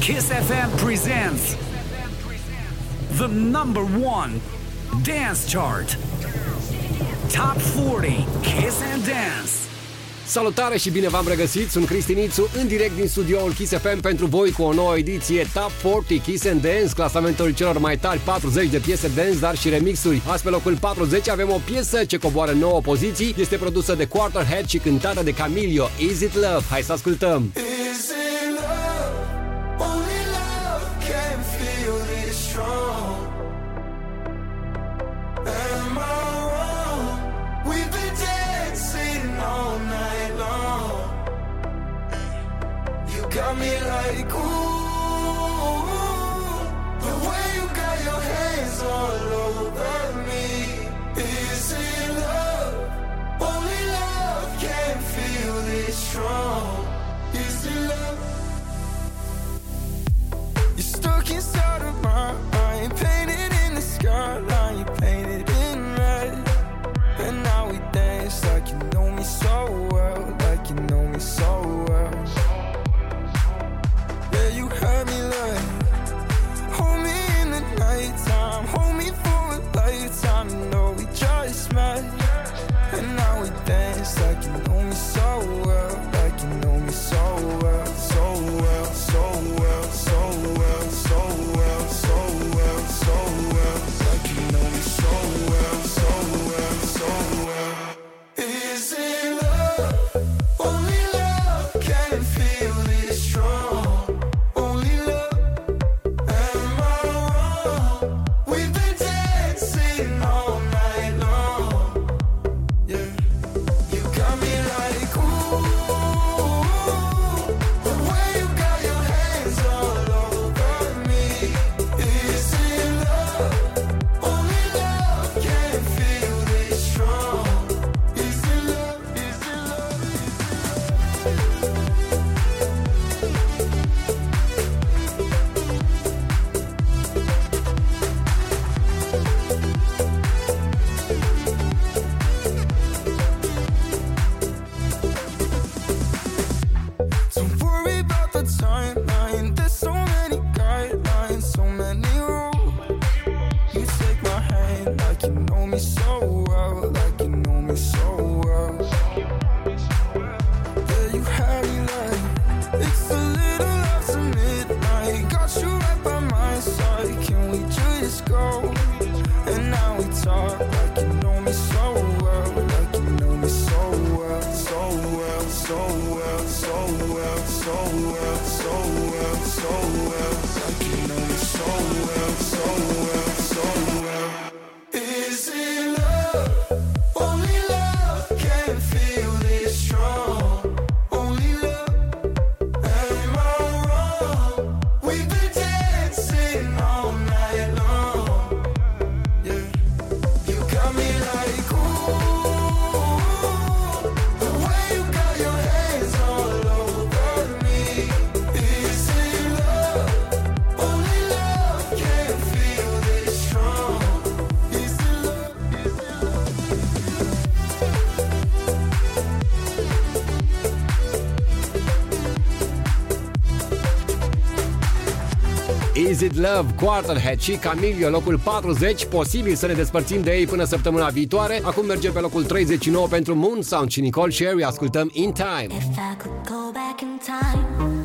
Kiss FM presents the number one dance chart. Top 40 Kiss and Dance. Salutare și bine v-am regăsit! Sunt Cristi în direct din studioul Kiss FM pentru voi cu o nouă ediție Top 40 Kiss and Dance, clasamentul celor mai tari 40 de piese dance, dar și remixuri. Azi pe locul 40 avem o piesă ce coboară 9 poziții, este produsă de Quarterhead și cântată de Camilio, Is It Love? Hai să ascultăm! Is it Is It Love, Quarterhead și Camilio, locul 40, posibil să ne despărțim de ei până săptămâna viitoare. Acum mergem pe locul 39 pentru Moon Sound și Nicole Sherry, ascultăm In Time. If I could go back in time.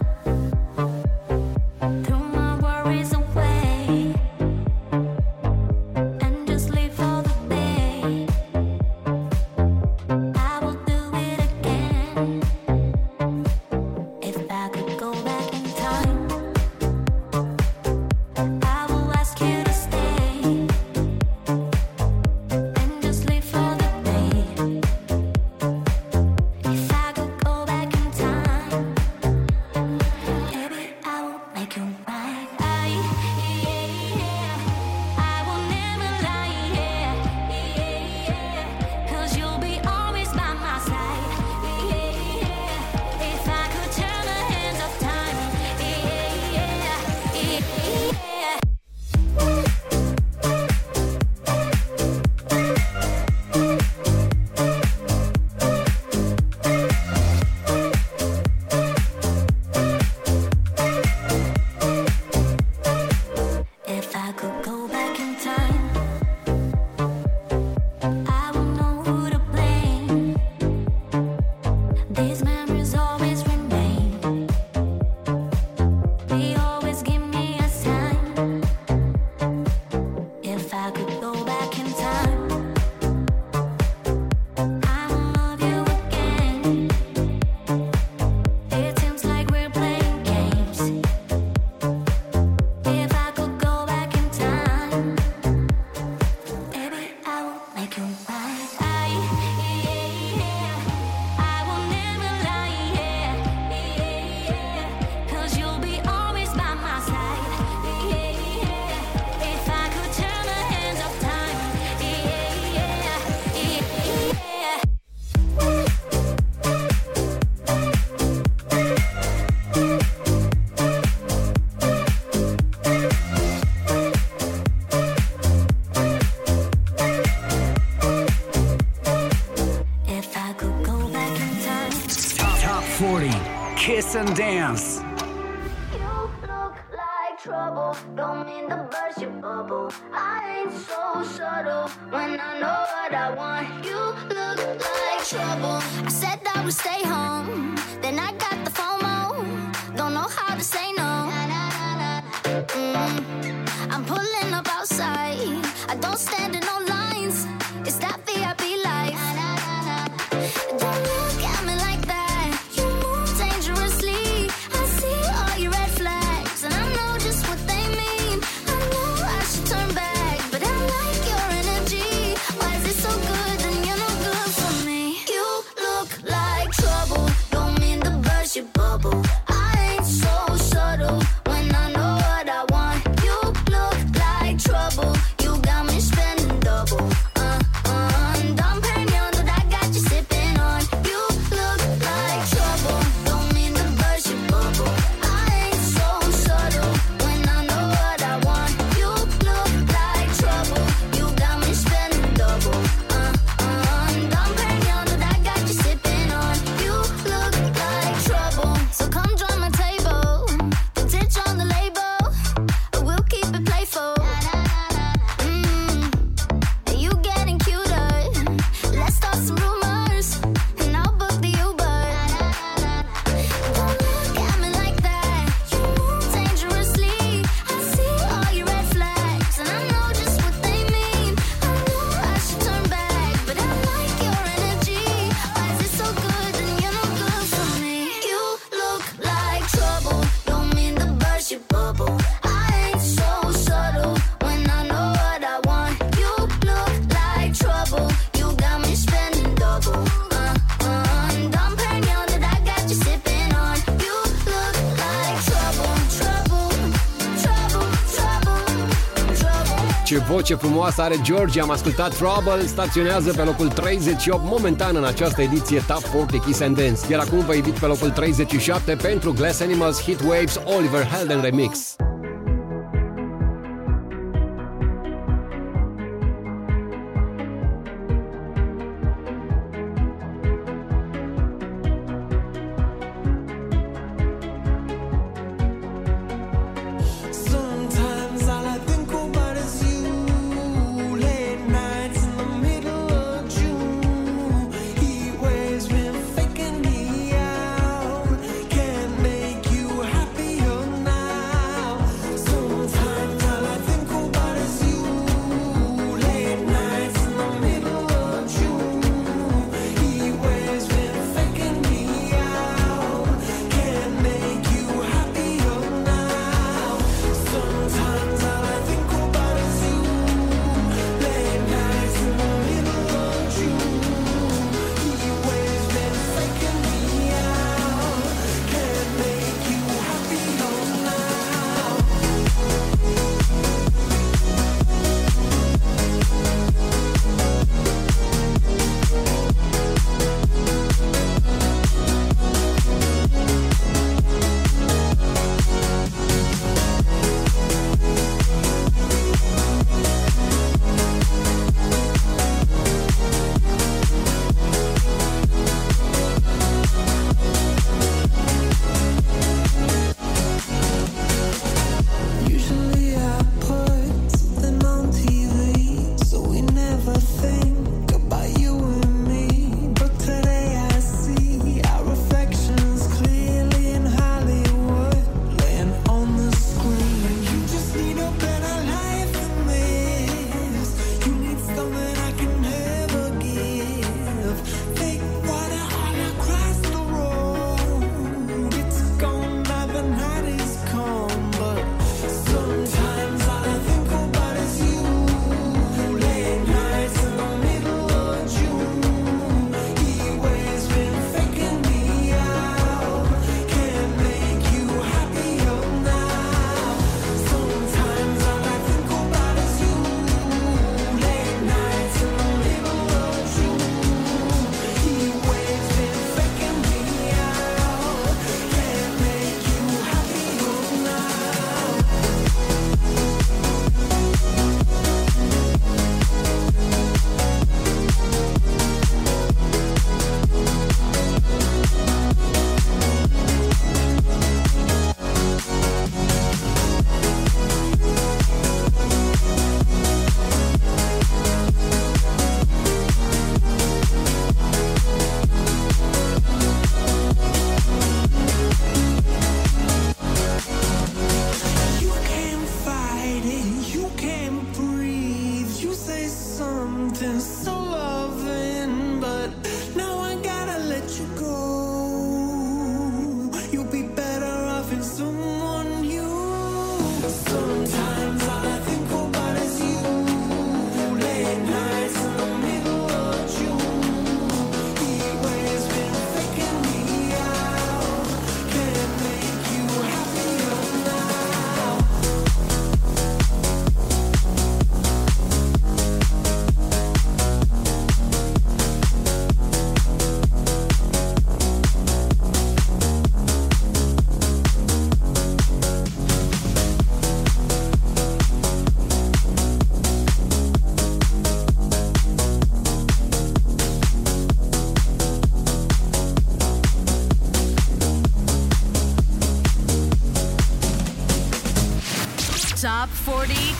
voce frumoasă are George. Am ascultat Trouble, staționează pe locul 38 momentan în această ediție Top 40 Kiss and Dance. Iar acum vă invit pe locul 37 pentru Glass Animals Heat Waves Oliver Helden Remix.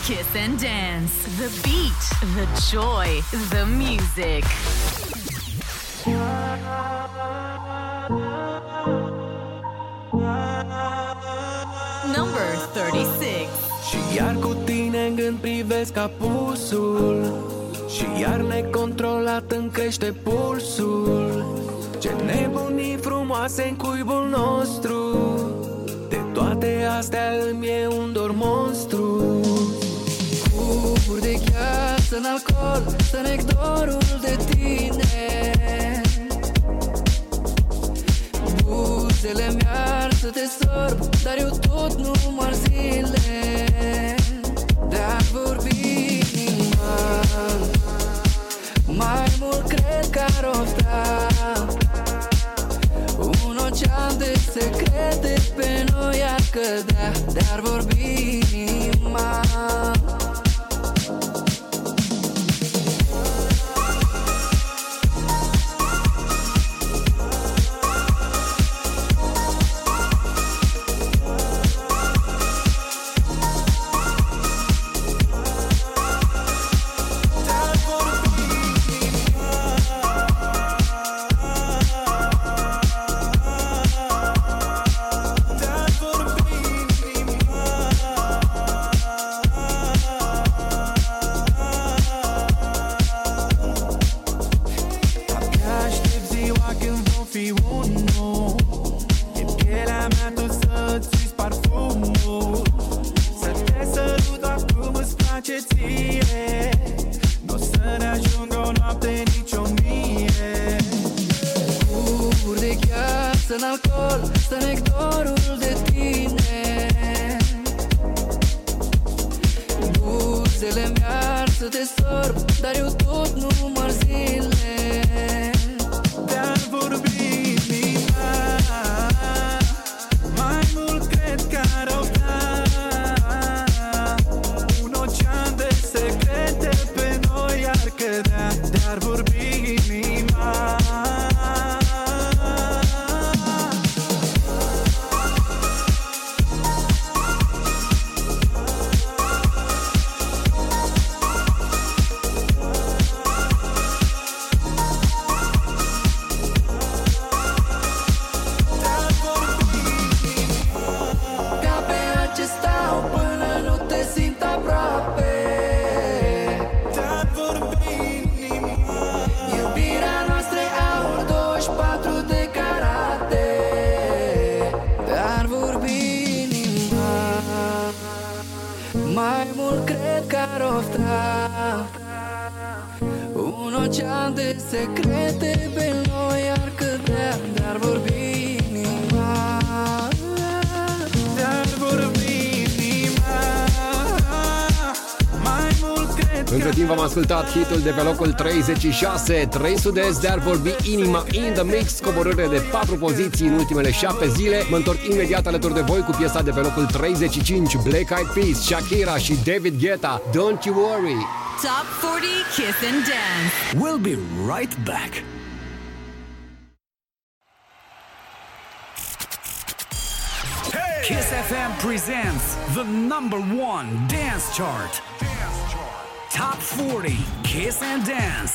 Kiss and dance. The beat, the joy, the music. just ascultat hitul de pe locul 36, 300 de ar vorbi inima in the mix, coborâre de 4 poziții în ultimele 7 zile. Mă întorc imediat alături de voi cu piesa de pe locul 35, Black Eyed Peas, Shakira și David Guetta, Don't You Worry. Top 40 Kiss and Dance. We'll be right back. Hey! Kiss FM presents the number one dance chart. 40. Kiss and dance.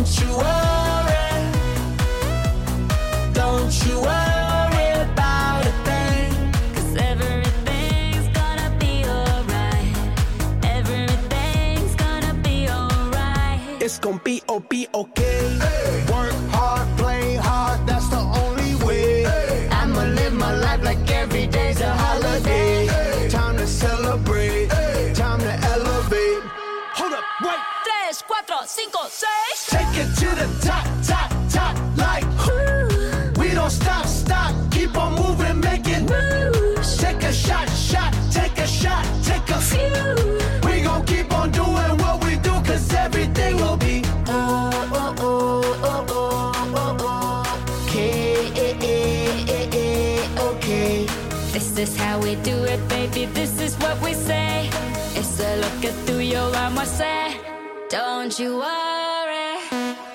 want you up. This is how we do it, baby. This is what we say. It's a look at tuyo, vamos a say, Don't you worry.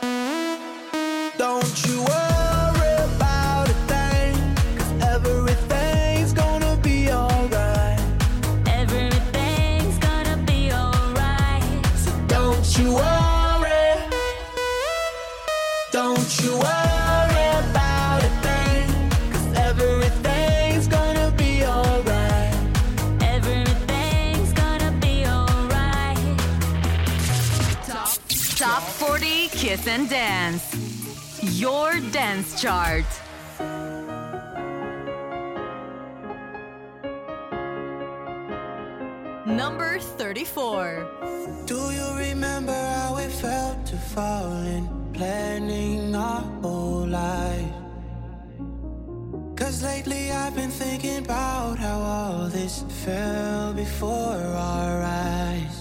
40 Kiss and Dance. Your dance chart. Number 34. Do you remember how it felt to fall in planning our whole life? Cause lately I've been thinking about how all this fell before our eyes.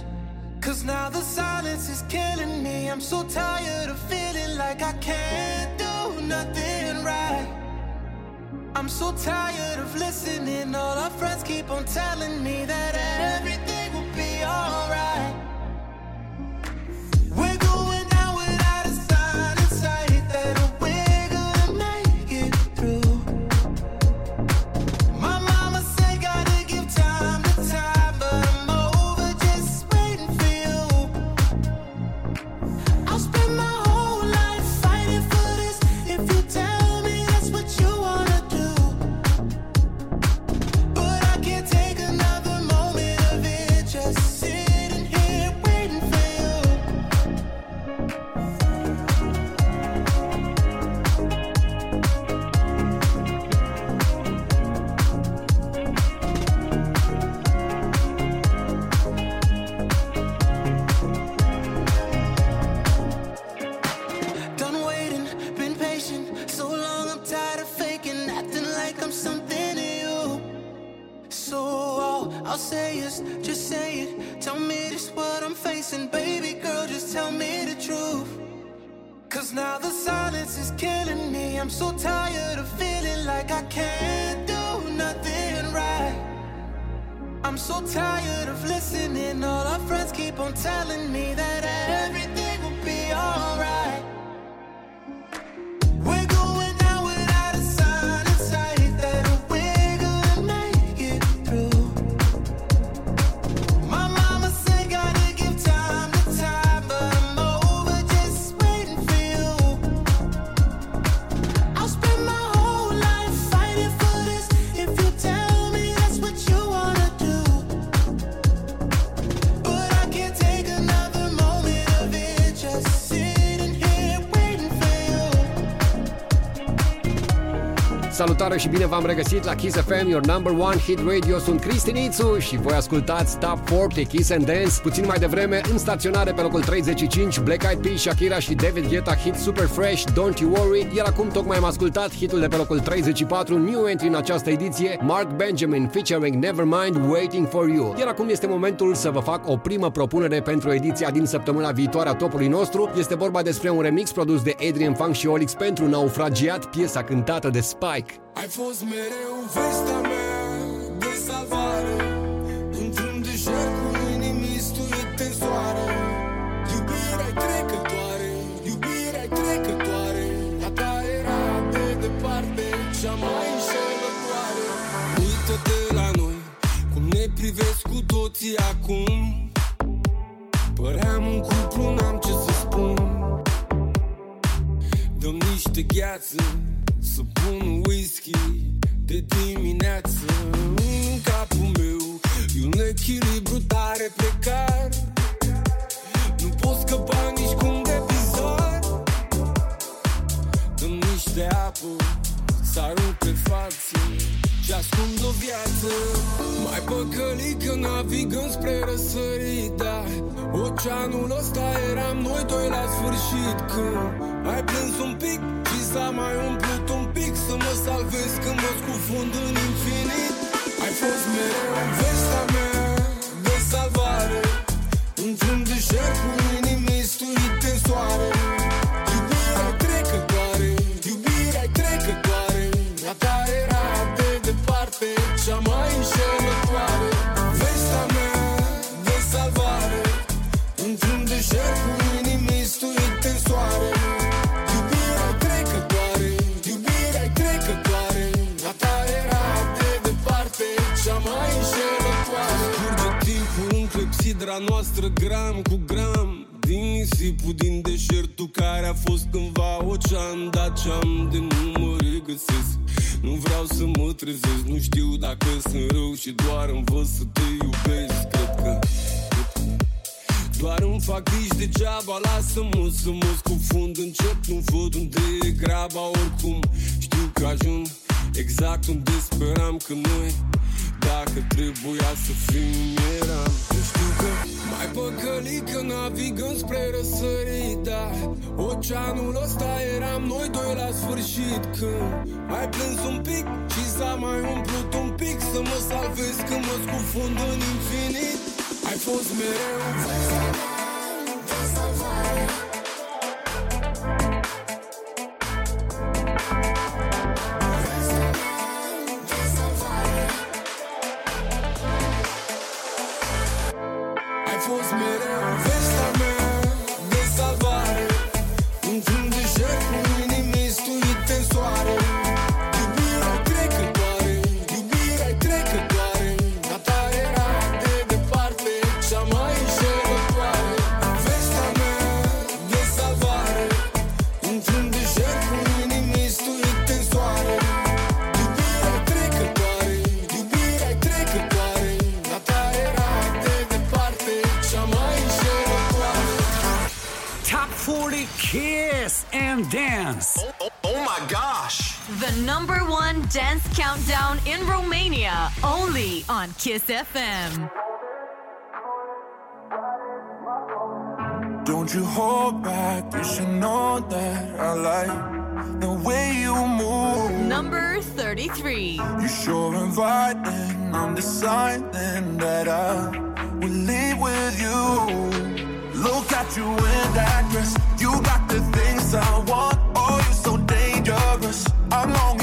Cause now the silence is killing me. I'm so tired of feeling like I can't do nothing right. I'm so tired of listening. All our friends keep on telling me that everything will be alright. I'm so tired of feeling like I can't do nothing right. I'm so tired of listening. All our friends keep on telling me that everything will be alright. Salutare și bine v-am regăsit la Kiss FM, your number one hit radio. Sunt Cristi Nițu și voi ascultați Top 40 Kiss and Dance. Puțin mai devreme, în staționare pe locul 35, Black Eyed Peas, Shakira și David Guetta, hit Super Fresh, Don't You Worry. Iar acum tocmai am ascultat hitul de pe locul 34, new entry în această ediție, Mark Benjamin featuring Nevermind, Waiting For You. Iar acum este momentul să vă fac o primă propunere pentru ediția din săptămâna viitoare a topului nostru. Este vorba despre un remix produs de Adrian Funk și Olix pentru Naufragiat, piesa cântată de Spike. Ai fost mereu vestea mea de salvare. Într-un deșert cu inimi stuite soare. Iubirea trecătoare, iubirea trecătoare. A ta era de departe și cea mai înșelătoare. Uită-te la noi, cum ne privesc cu toții acum. Păream un cuplu, n-am ce să spun. Dăm niște gheață, să pun whisky de dimineață În capul meu. E un echilibru tare precar. Nu pot scăpa nici cum de bizar Dăm niște apă, să arunc pe față și ascund o viață Mai păcălit că navigăm spre răsărit Dar oceanul ăsta eram noi doi la sfârșit. Când ai plâns un pic și s-a mai umplut un pic Să mă salvez când mă scufund în infinit. Ai fost mereu vestea mea de salvare Într-un deșert cu inimi stuite în soare departe cea mai înșelătoare. Vestea mea de salvare. Într-un deșert cu inimi stuite în soare. Iubirea trecătoare, iubirea trecătoare. A ta era de departe cea mai înșelătoare. Curge timpul în clepsidra noastră gram cu gram. Din nisipul din deșertul care a fost cândva ocean. Dar ce-am de nu mă regăsesc Nu vreau să mă trezesc, nu știu dacă sunt rău Și doar învăț să te iubesc. Cred că doar îmi fac griji degeaba Lasă-mă să mă scufund încet Nu văd unde e graba Oricum știu că ajung exact unde speram că noi Dacă trebuia să fim eram. Eu știu că mai păcălit că navigăm spre răsărit Dar oceanul ăsta eram noi doi la sfârșit Când ai plâns un pic și s-a mai umplut un pic Să mă salvez când mă scufund în infinit. Ai fost mereu. Ai on Kiss FM. Don't you hold back, you should know that I like the way you move. Number 33. You sure inviting, I'm deciding that I will leave with you. Look at you in that dress, you got the things I want. Oh, you're so dangerous. I'm longing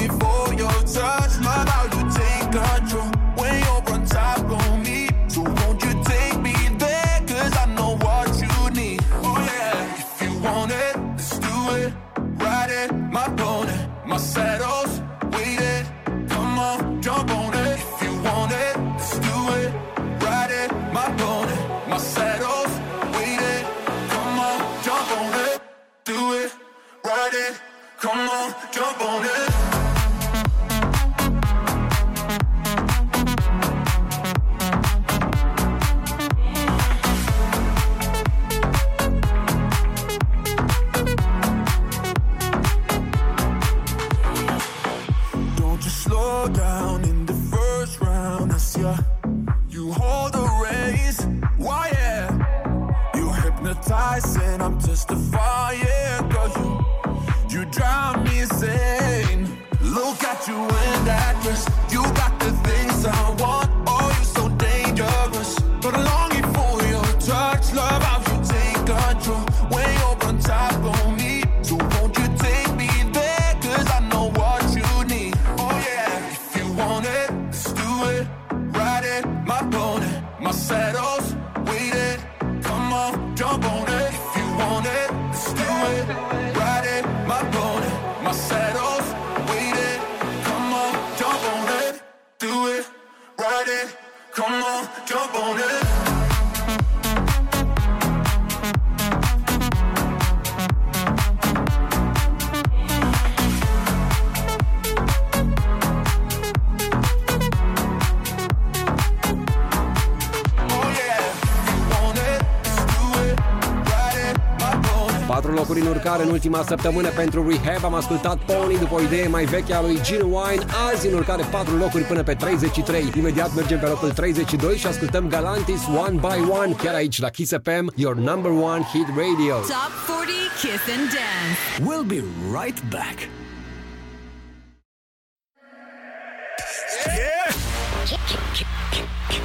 în ultima săptămână pentru Rehab. Am ascultat Pony după o idee mai veche a lui Gene Wine. Azi în urcare 4 locuri până pe 33. Imediat mergem pe locul 32 și ascultăm Galantis One by One. Chiar aici la Kiss FM, your number one hit radio. Top 40 Kiss and Dance. We'll be right back.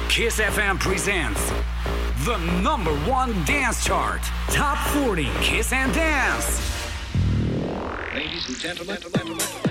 Kiss FM presents the number one dance chart. Top 40 Kiss and Dance. Ladies and gentlemen. gentlemen, gentlemen.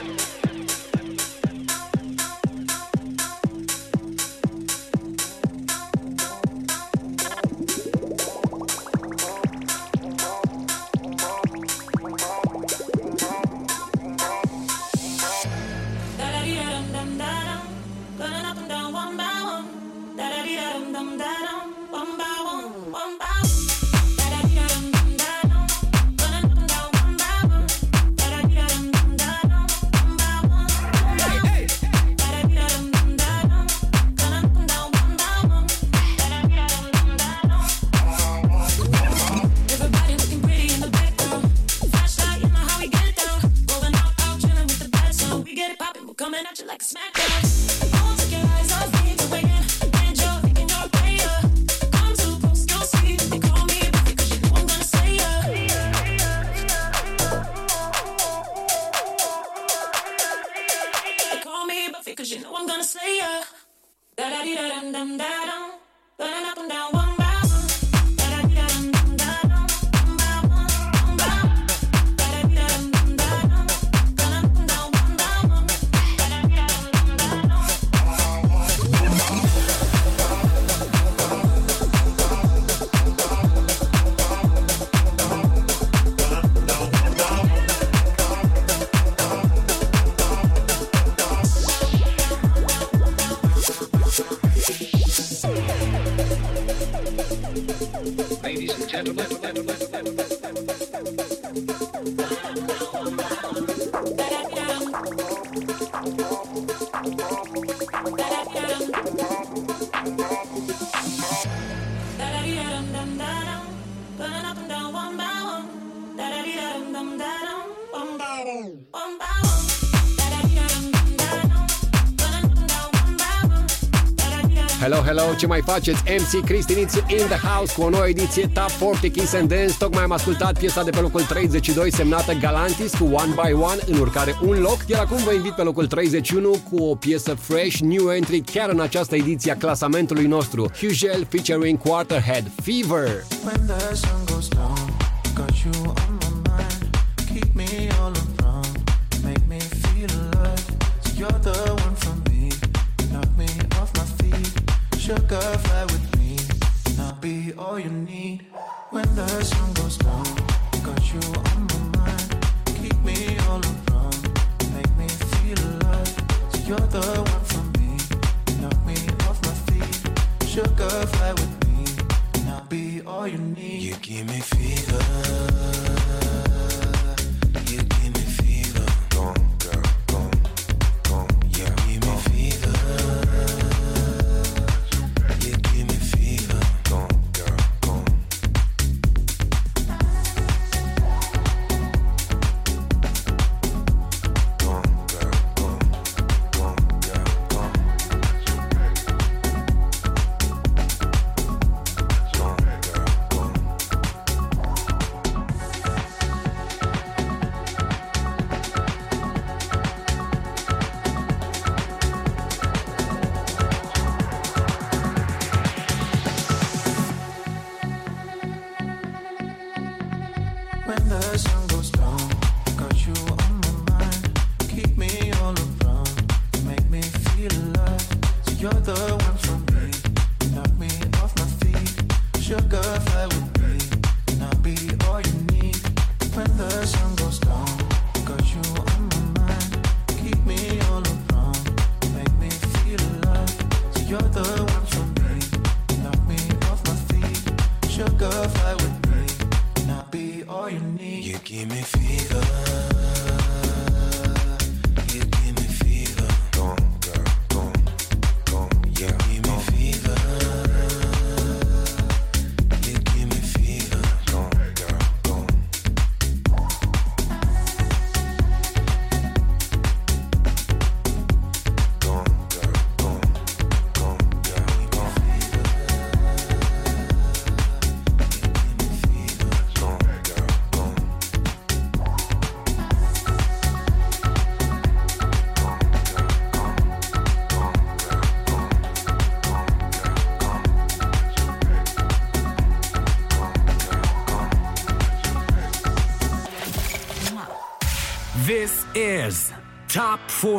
ce mai faceți? MC Cristiniță in the house cu o nouă ediție Top 40 Kiss and Dance. Tocmai am ascultat piesa de pe locul 32 semnată Galantis cu One by One în urcare un loc. Iar acum vă invit pe locul 31 cu o piesă fresh, new entry chiar în această ediție a clasamentului nostru. Hugel featuring Quarterhead Fever. When the sun goes down, got you on my Cause I'm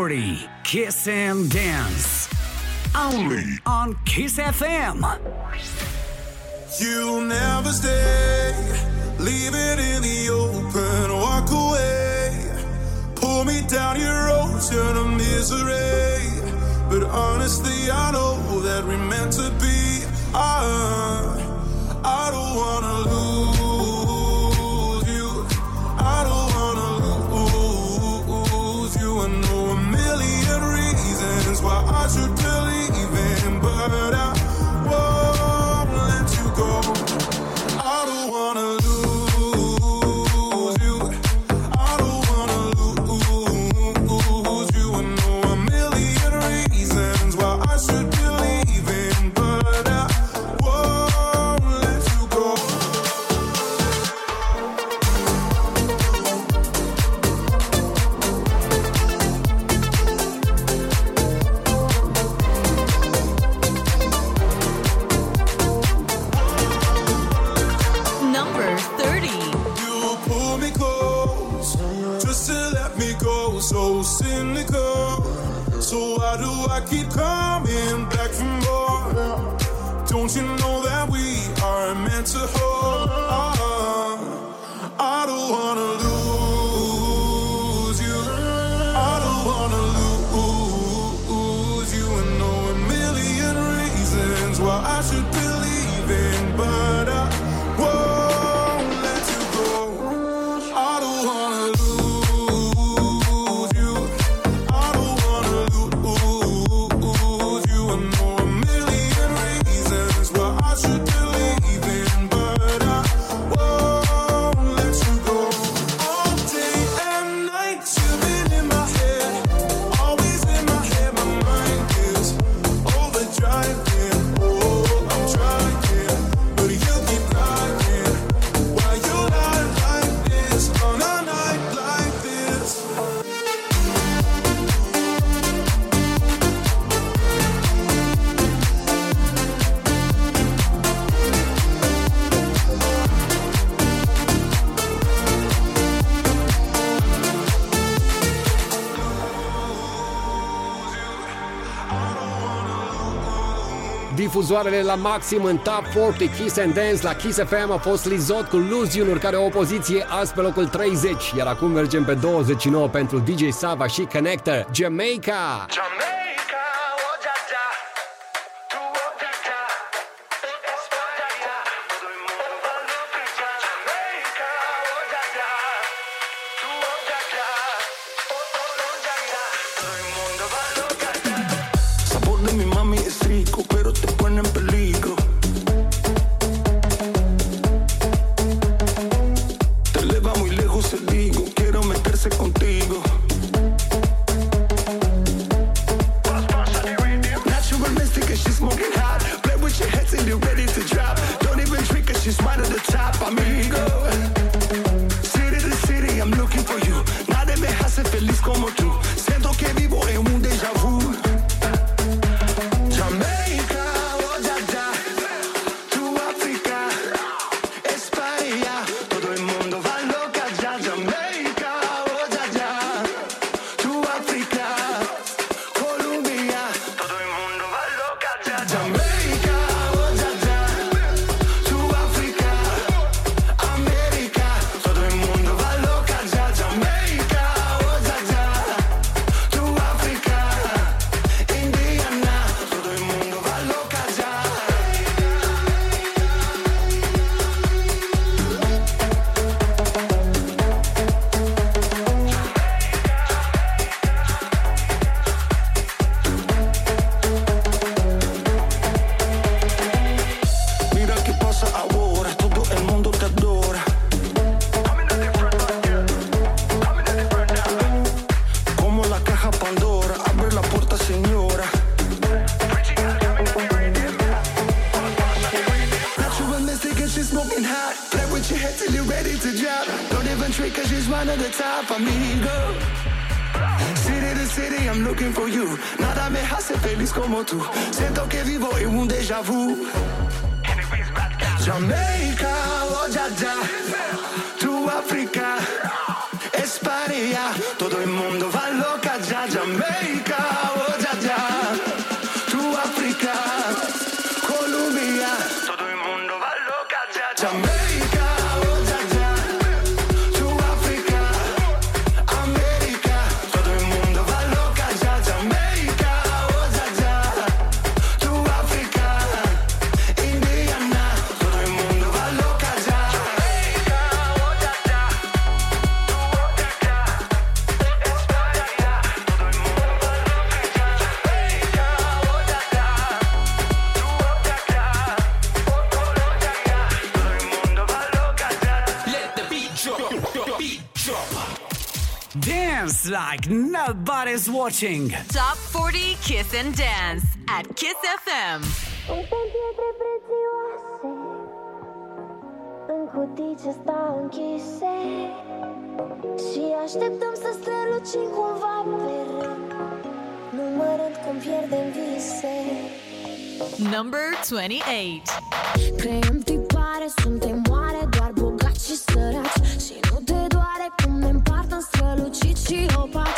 Party Kiss and Dance. Only on Kiss FM. You'll never stay. Leave it in the open. Walk away. Pull me down your ocean of misery. But honestly, I know that we're meant to be. I, I don't wanna lose. fuzoarele la maxim în Top 40 Kiss and Dance La Kiss FM a fost Lizot cu Lose You Care o poziție azi pe locul 30 Iar acum mergem pe 29 pentru DJ Sava și Connector. Jamaica, Jamaica! is watching Top 40 Kiss and Dance at Kiss FM. În pietre prețioase, în cutii stau închise și așteptăm să strălucim cumva pe rând, numărând cum pierdem vise. Number 28 Creăm tipare, suntem ci ci opat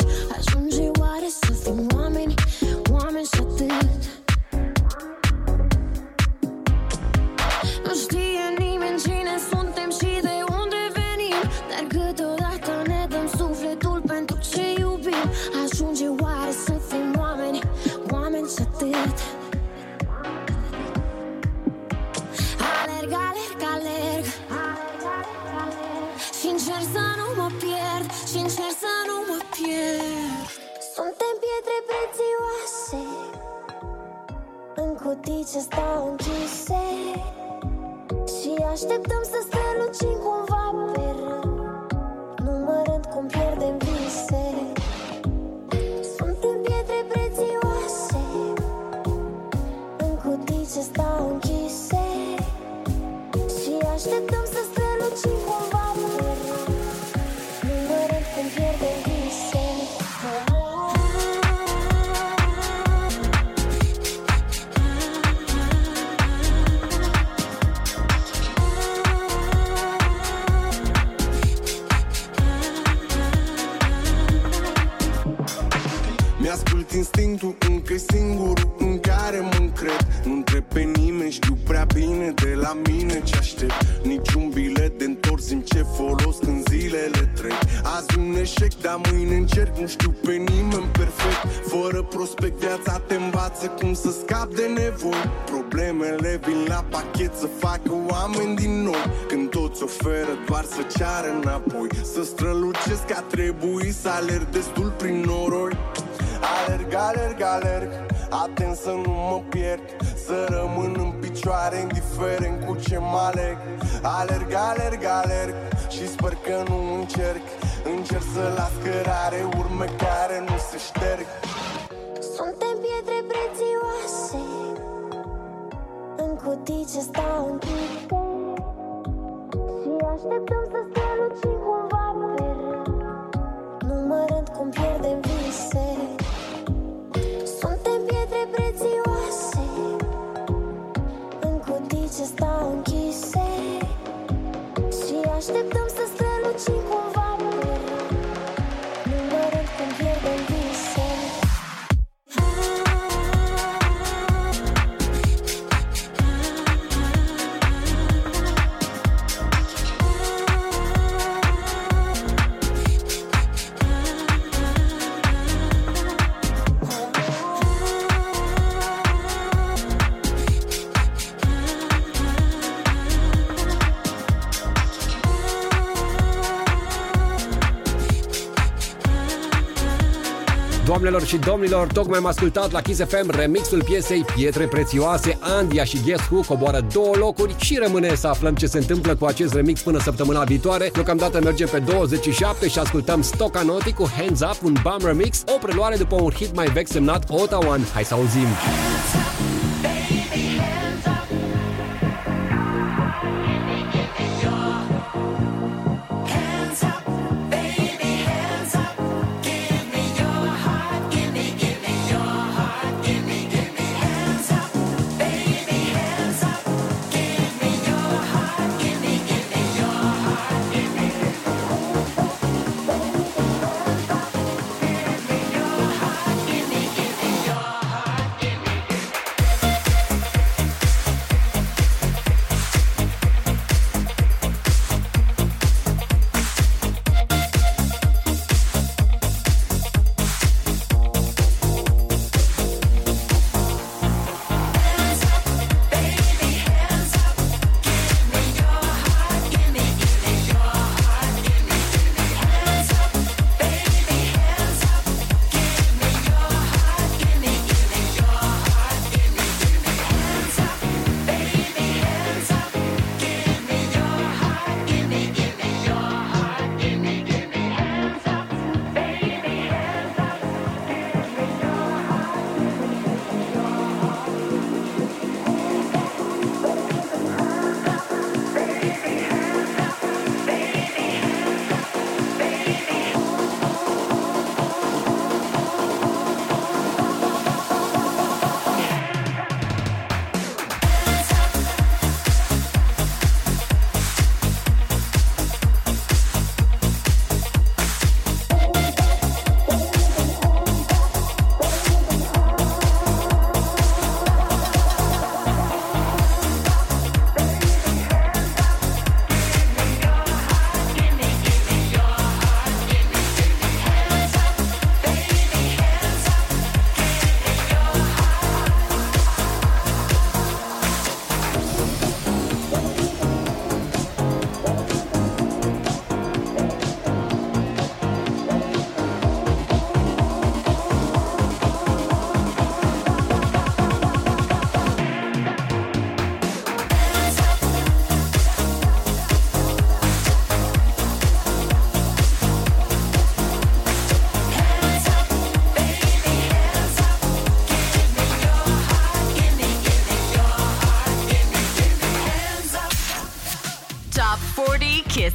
domnilor, tocmai am ascultat la Kiss FM remixul piesei Pietre Prețioase, Andia și Guess Who coboară două locuri și rămâne să aflăm ce se întâmplă cu acest remix până săptămâna viitoare. Deocamdată mergem pe 27 și ascultăm Stocanoti cu Hands Up, un bum remix, o preluare după un hit mai vechi semnat Ota One. Hai să auzim! Hey!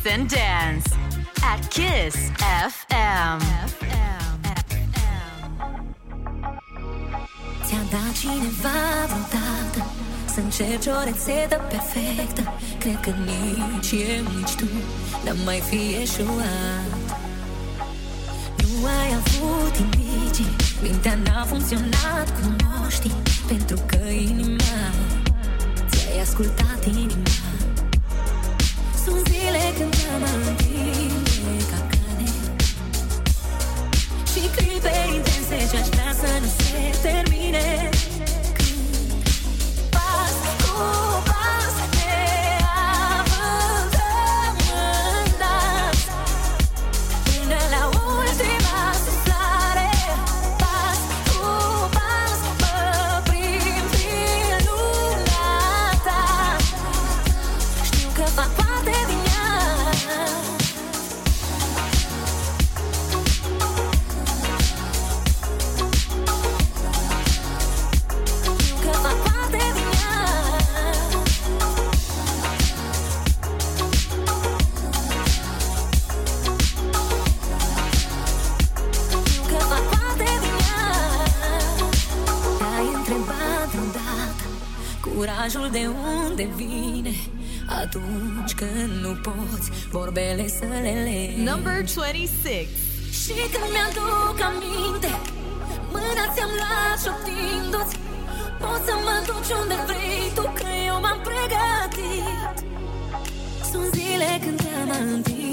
Kiss and Dance at Kiss FM. Ți-a dat cineva vreodată Să încerci o rețetă perfectă Cred că nici eu, nici tu N-am mai fi eșuat Nu ai avut indicii Mintea n-a funcționat cum Vorbele să le legi Number 26. Și când mi-aduc aminte Mâna ți-am luat șoptindu-ți Poți să mă duci unde vrei tu Că eu m-am pregătit. Sunt zile când te-am întinde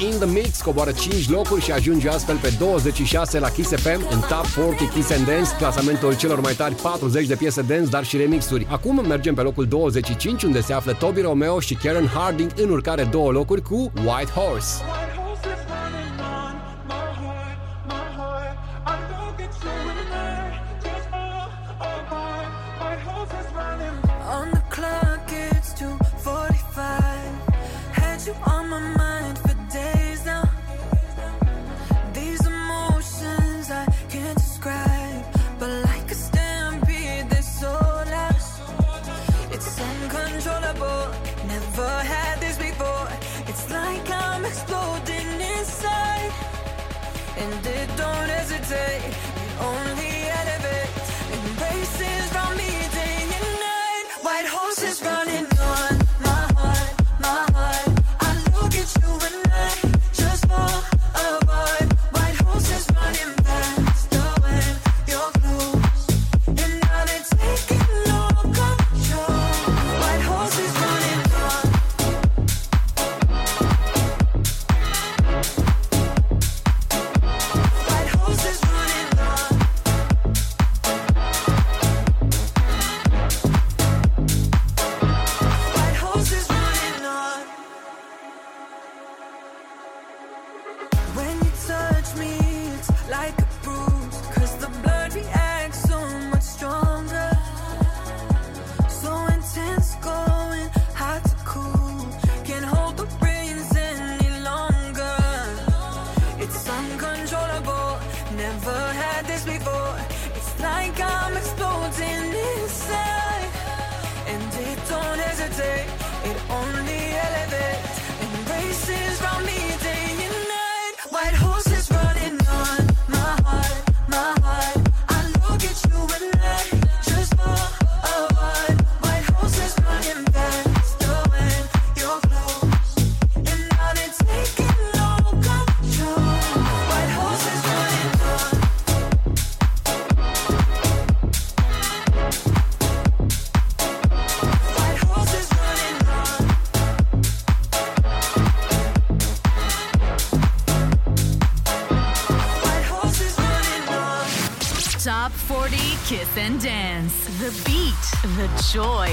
in the mix, coboară 5 locuri și ajunge astfel pe 26 la Kiss FM în Top 40 Kiss and Dance, clasamentul celor mai tari 40 de piese dance, dar și remixuri. Acum mergem pe locul 25, unde se află Toby Romeo și Karen Harding în urcare două locuri cu White Horse.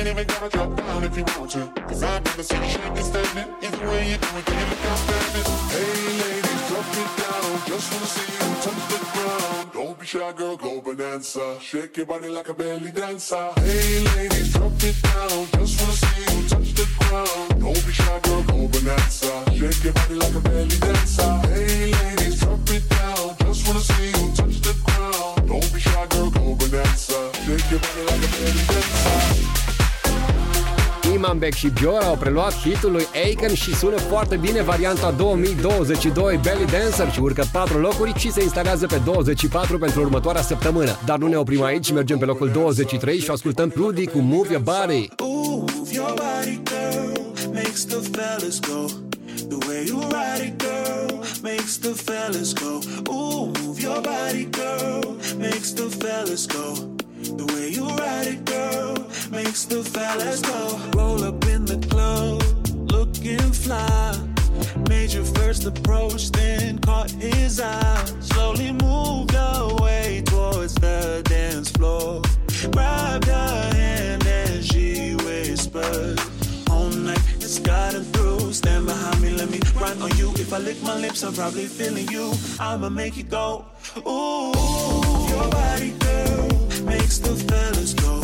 Ain't even gotta drop down if you want to. Cause I've never seen you shaking standing. Either way you do it, can you look outstanding? Hey, ladies, drop it down. Just wanna see you touch the ground. Don't be shy, girl, go bonanza. Shake your body like a belly dancer. Hey, ladies, drop it down. Just wanna see you touch the ground. Don't be shy, girl, go bonanza. Shake your body like a belly Iman Beck și Bior au preluat hitul lui Aiken și sună foarte bine varianta 2022 Belly Dancer și urcă 4 locuri și se instalează pe 24 pentru următoarea săptămână. Dar nu ne oprim aici, mergem pe locul 23 și ascultăm Prudy cu Move Your Body. Move your body, girl, makes the fellas go. The way you ride it, girl, makes the fellas go. Ooh, move your body, girl, makes the fellas go. The way you ride it, girl, makes the fellas go. Roll up in the club, looking fly. Made your first approach, then caught his eye. Slowly moved your way towards the dance floor. Grabbed her hand and she whispered, All night, it's gotten through. Stand behind me, let me run on you. If I lick my lips, I'm probably feeling you. I'ma make it go. Ooh, your body, makes the fellas go.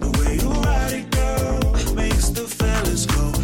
The way you ride it, girl, makes the fellas go.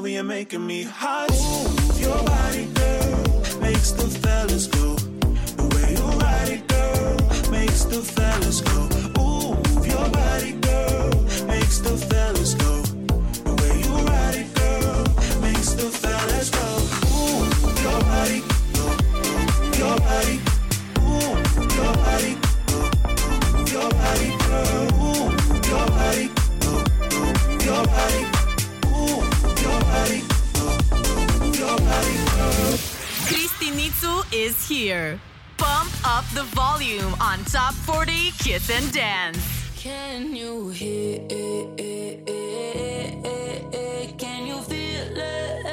Moving, you're making me hot. Move your body, girl, makes the fellas go. The way you ride it, girl, makes the fellas Bump up the volume on Top 40 Kiss and Dance. Can you hear it? Can you feel it?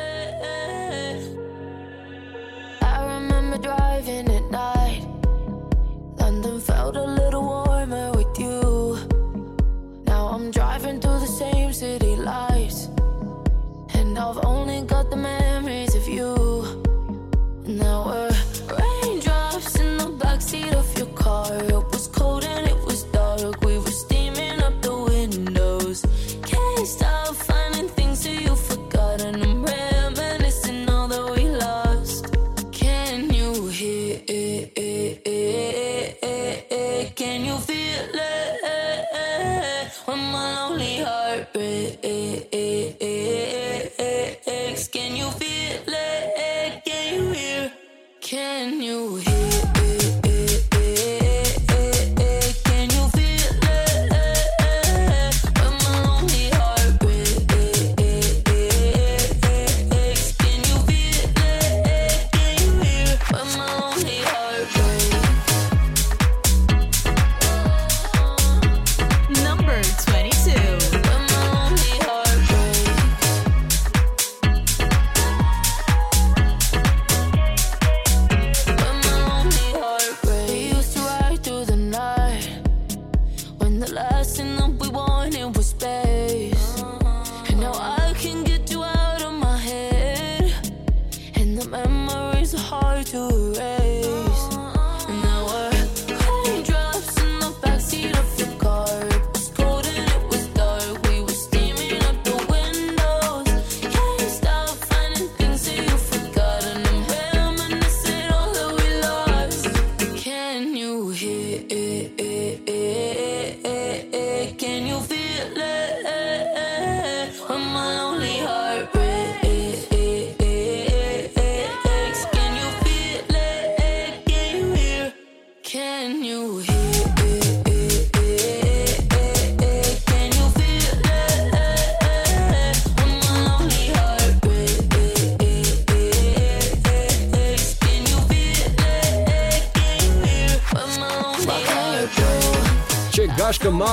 I remember driving at night. London felt a little warmer with you. Now I'm driving through the same city lights. And I've only got the man. your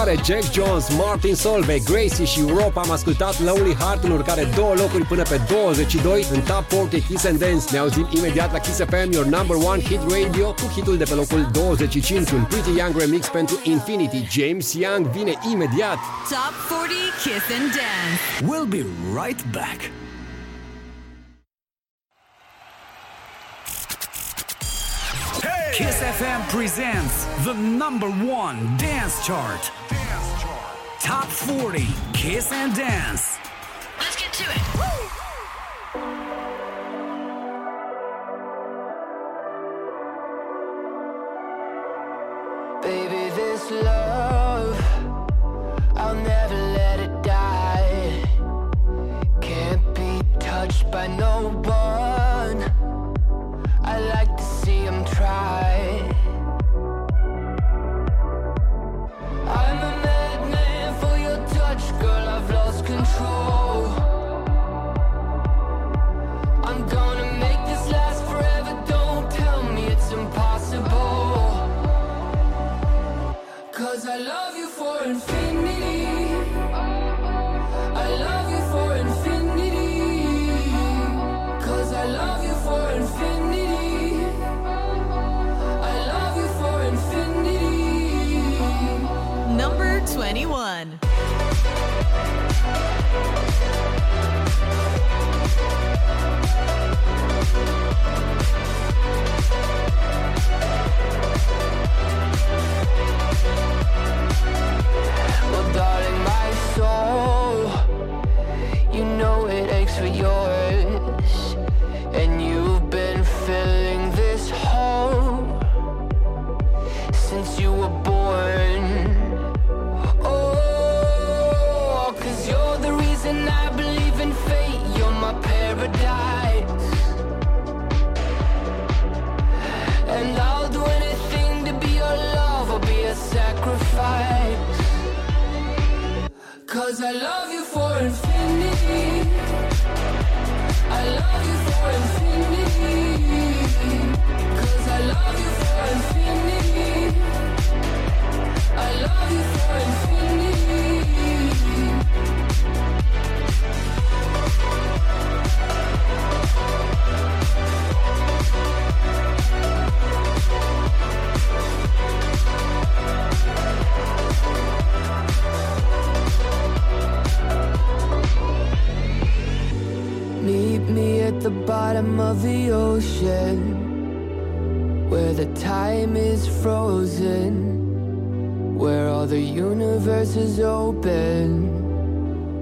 urmare, Jack Jones, Martin Solveig, Gracie și Europa am ascultat Lonely Heart în urcare două locuri până pe 22 în Top 40 Kiss and Dance. Ne auzim imediat la Kiss FM, your number one hit radio cu hitul de pe locul 25, un Pretty Young remix pentru Infinity. James Young vine imediat. Top 40 Kiss and Dance. We'll be right back. presents the number one dance chart. Dance chart. Top 40 Kiss and Dance.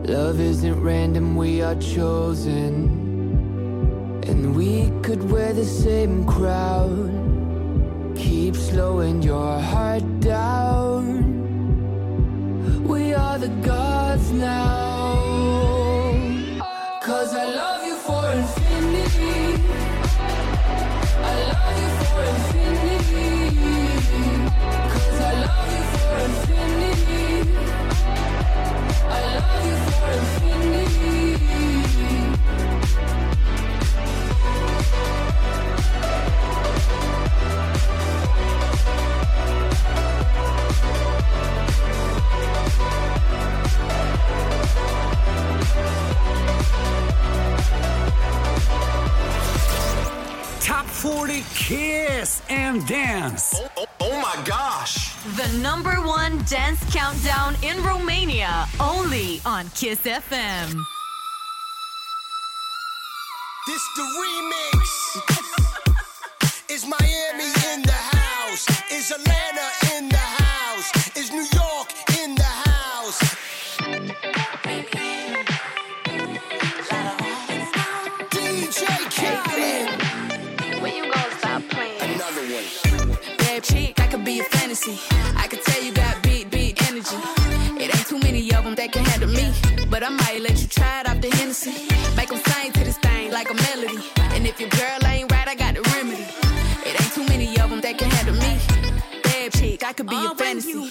Love isn't random, we are chosen And we could wear the same crown Keep slowing your heart down We are the gods now Cause I love you for infinity. I love you for infinity. Cause I love you for infinity. 40 Kiss and Dance. Oh, oh, oh my gosh. The number one dance countdown in Romania, only on Kiss FM. This the remix. Is Miami in the house? Is Atlanta I could tell you got big, big energy. It ain't too many of them that can handle me. But I might let you try it off the Hennessy. Make them sing to this thing like a melody. And if your girl ain't right, I got the remedy. It ain't too many of them that can handle me. Bad chick, I could be a fantasy.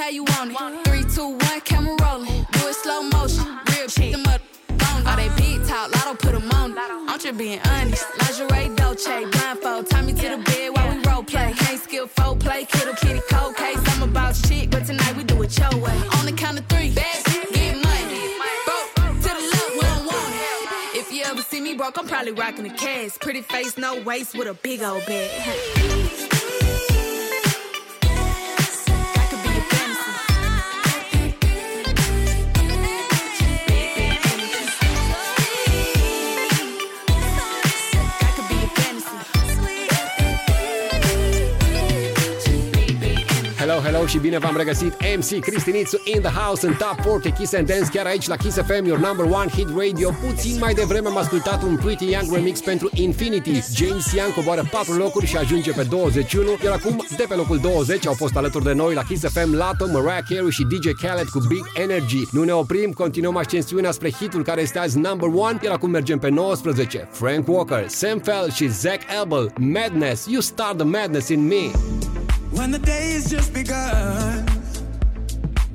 How you want it. Three, two, one, camera rolling. Do it slow motion. Real shit. Them up all they big talk, lotto put them on. I'm just being honest. Lingerie, Dolce, blindfold. Tie me to the bed while we role play. Can't skill foul play, kittle kitty cold case. I'm about shit, but tonight we do it your way. On the count of three, bad get money. Broke to the left, we don't want it. If you ever see me broke, I'm probably rocking the cash. Pretty face, no waist, with a big old bag. Hello, hello și bine v-am regăsit MC Cristinițu in the house în Top 40 Kiss and Dance chiar aici la Kiss FM, your number one hit radio. Puțin mai devreme am ascultat un Pretty Young remix pentru Infinity. James Young coboară 4 locuri și ajunge pe 21, iar acum de pe locul 20 au fost alături de noi la Kiss FM Lato, Mariah Carey și DJ Khaled cu Big Energy. Nu ne oprim, continuăm ascensiunea spre hitul care este azi number one, iar acum mergem pe 19. Frank Walker, Sam Fell și Zach Abel, Madness, You Start the Madness in Me. When the day has just begun,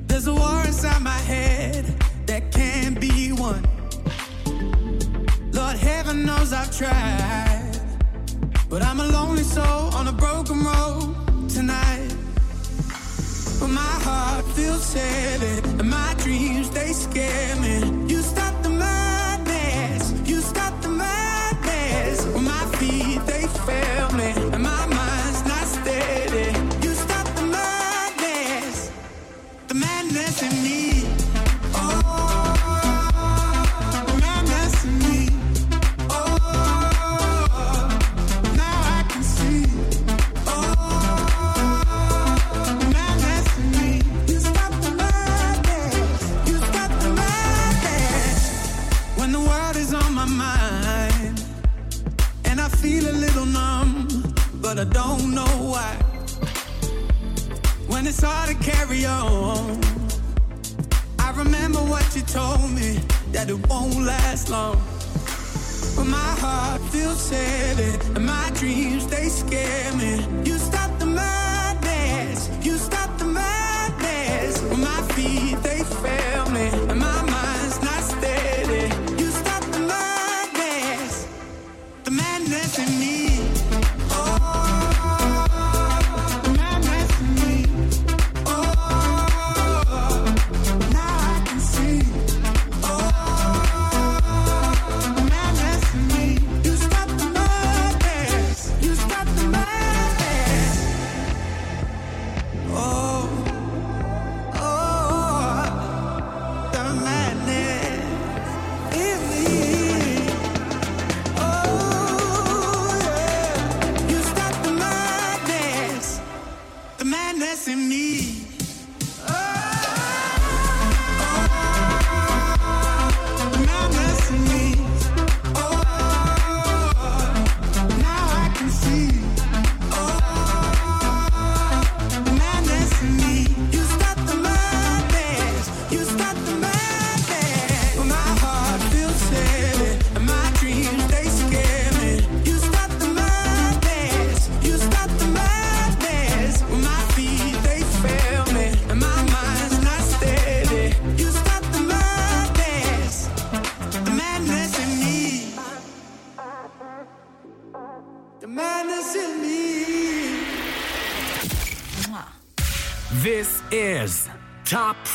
there's a war inside my head that can't be won. Lord, heaven knows I've tried, but I'm a lonely soul on a broken road tonight. But my heart feels heavy, and my dreams they scare me. but I don't know why. When it's hard to carry on, I remember what you told me that it won't last long. But my heart feels heavy, and my dreams they scare me. You stopped the man.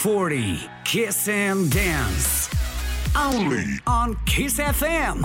40 Kiss and Dance. Only on Kiss FM.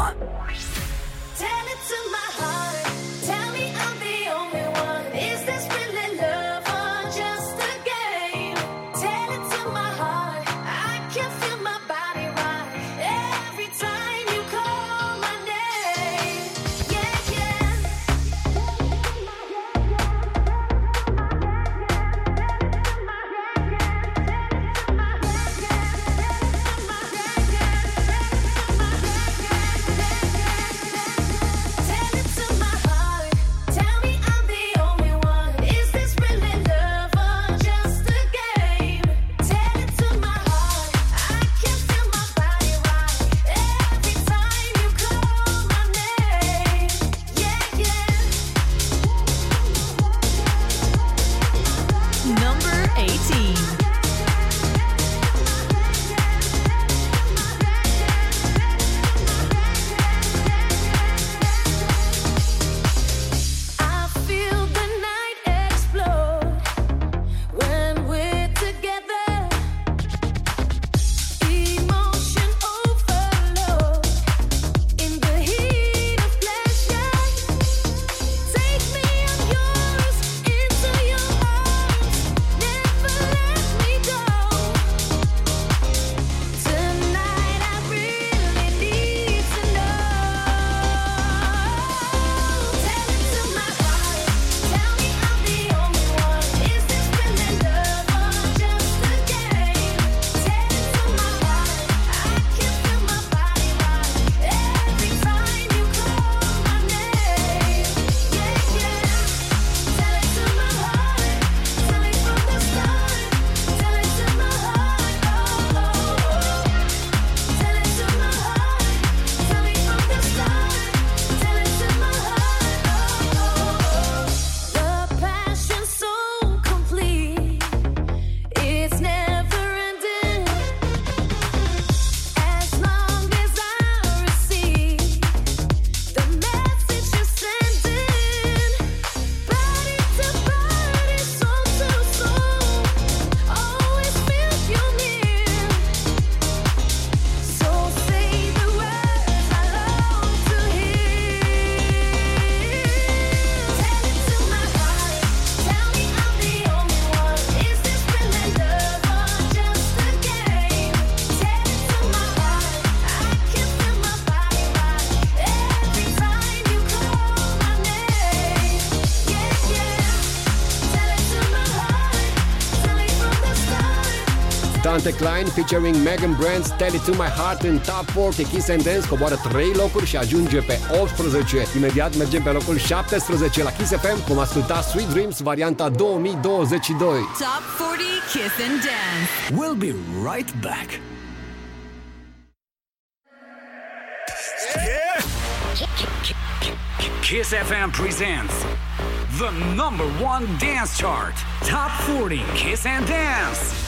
Dante Klein featuring Megan Brands Tell It To My Heart în Top 40 Kiss and Dance coboară 3 locuri și ajunge pe 18. Imediat mergem pe locul 17 la Kiss FM. Vom asculta Sweet Dreams varianta 2022. Top 40 Kiss and Dance. We'll be right back. Kiss FM presents the number one dance chart. Top 40 Kiss and Dance.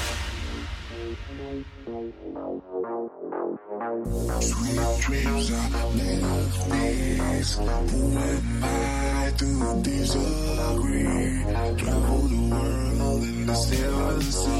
dreams are limitless. Who am I to disagree? Travel the world in the seven seas.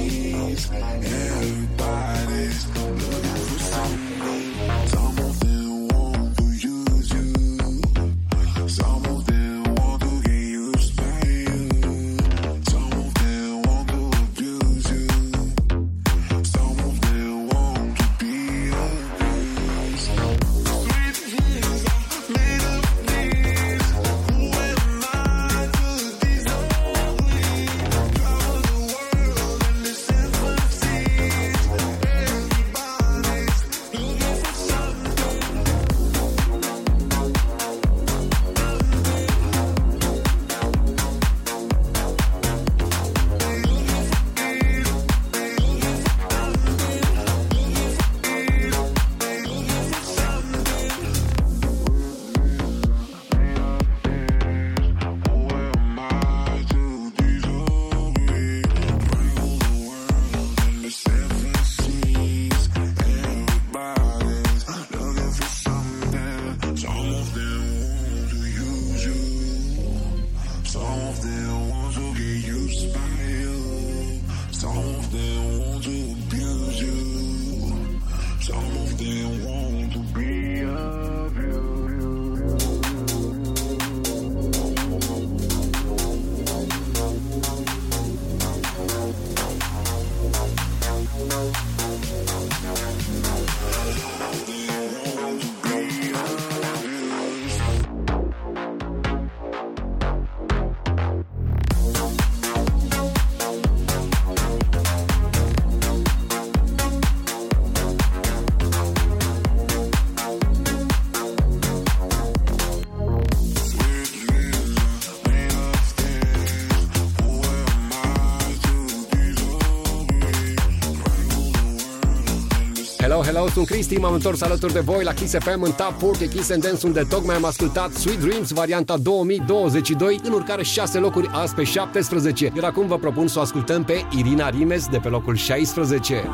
Hello, hello, sunt Cristi, m-am întors alături de voi la Kiss FM în Top 40 Kiss and Dance, unde tocmai am ascultat Sweet Dreams, varianta 2022, în urcare 6 locuri azi pe 17. Iar acum vă propun să o ascultăm pe Irina Rimes de pe locul 16.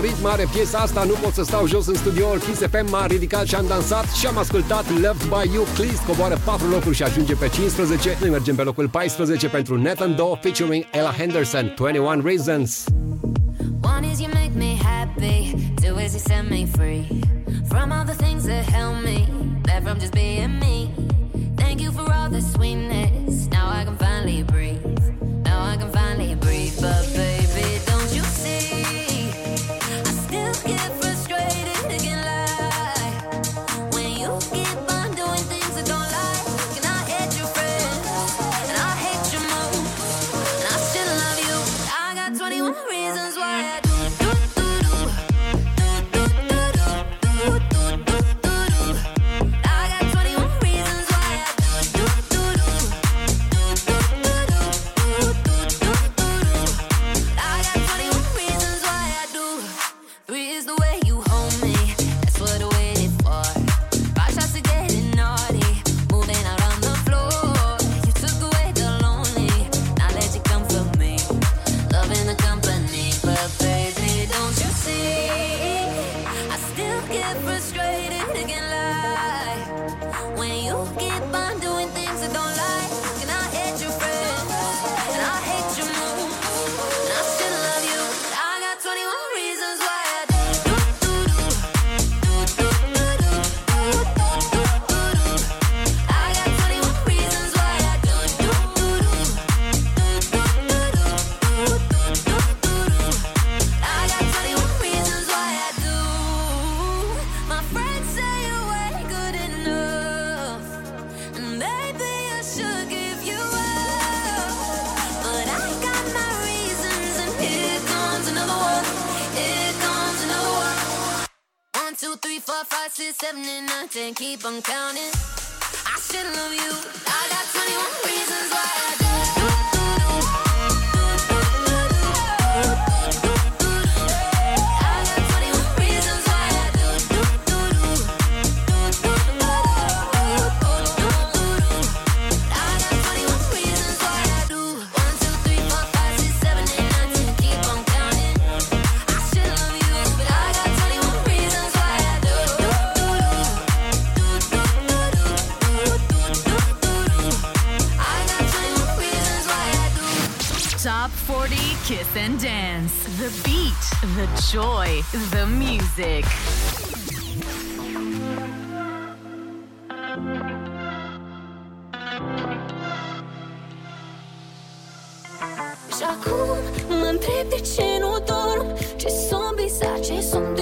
ritm are piesa asta Nu pot să stau jos în studioul Kiss FM M-a ridicat și am dansat și am ascultat Loved by You. Please Coboară 4 locuri și ajunge pe 15 Noi mergem pe locul 14 pentru Nathan Doe Featuring Ella Henderson 21 Reasons. One is you make me happy Two is you set me free. From all the things that help me That from just being me. Thank you for all the sweetness Now I can finally breathe. Now I can finally breathe but 谁送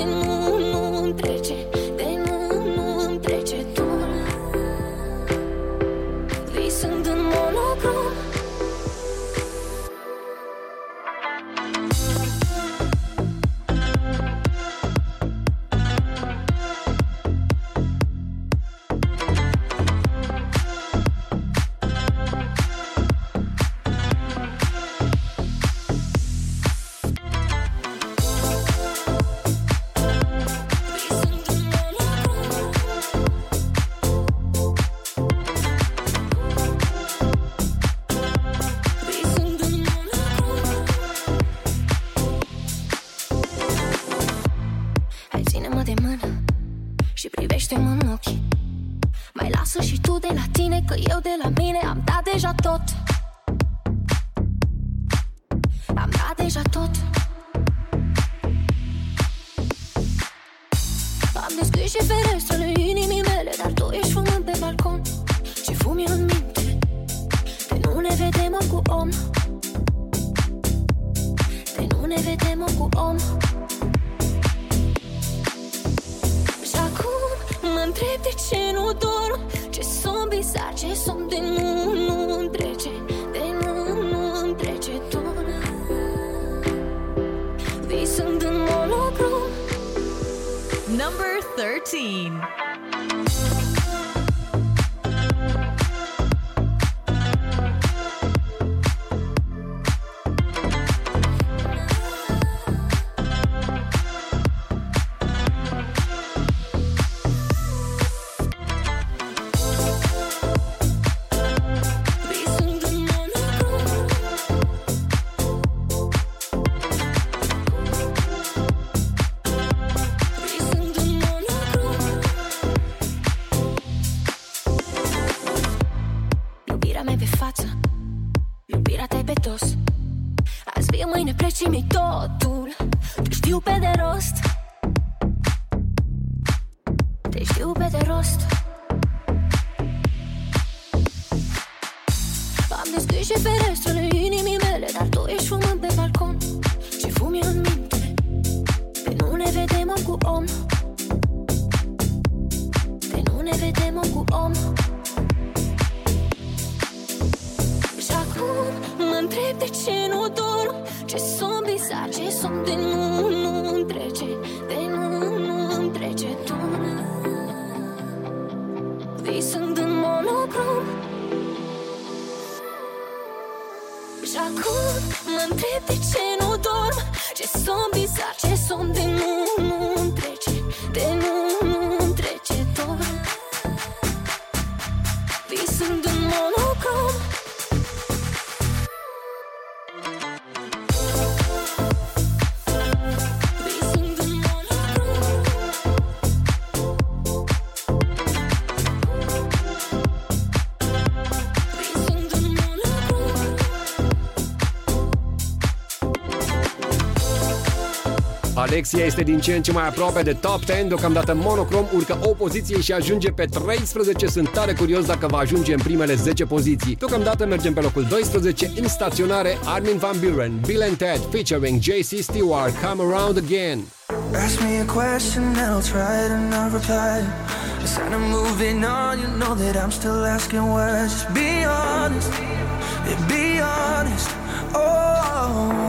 Alexia este din ce în ce mai aproape de top 10, deocamdată Monocrom urcă o poziție și ajunge pe 13. Sunt tare curios dacă va ajunge în primele 10 poziții. Deocamdată mergem pe locul 12 în staționare Armin Van Buren, Bill and Ted featuring JC Stewart, Come Around Again. Ask me a question and I'll try to not reply. Just kind of moving on, you know that I'm still asking words. Just be honest, be honest. Oh.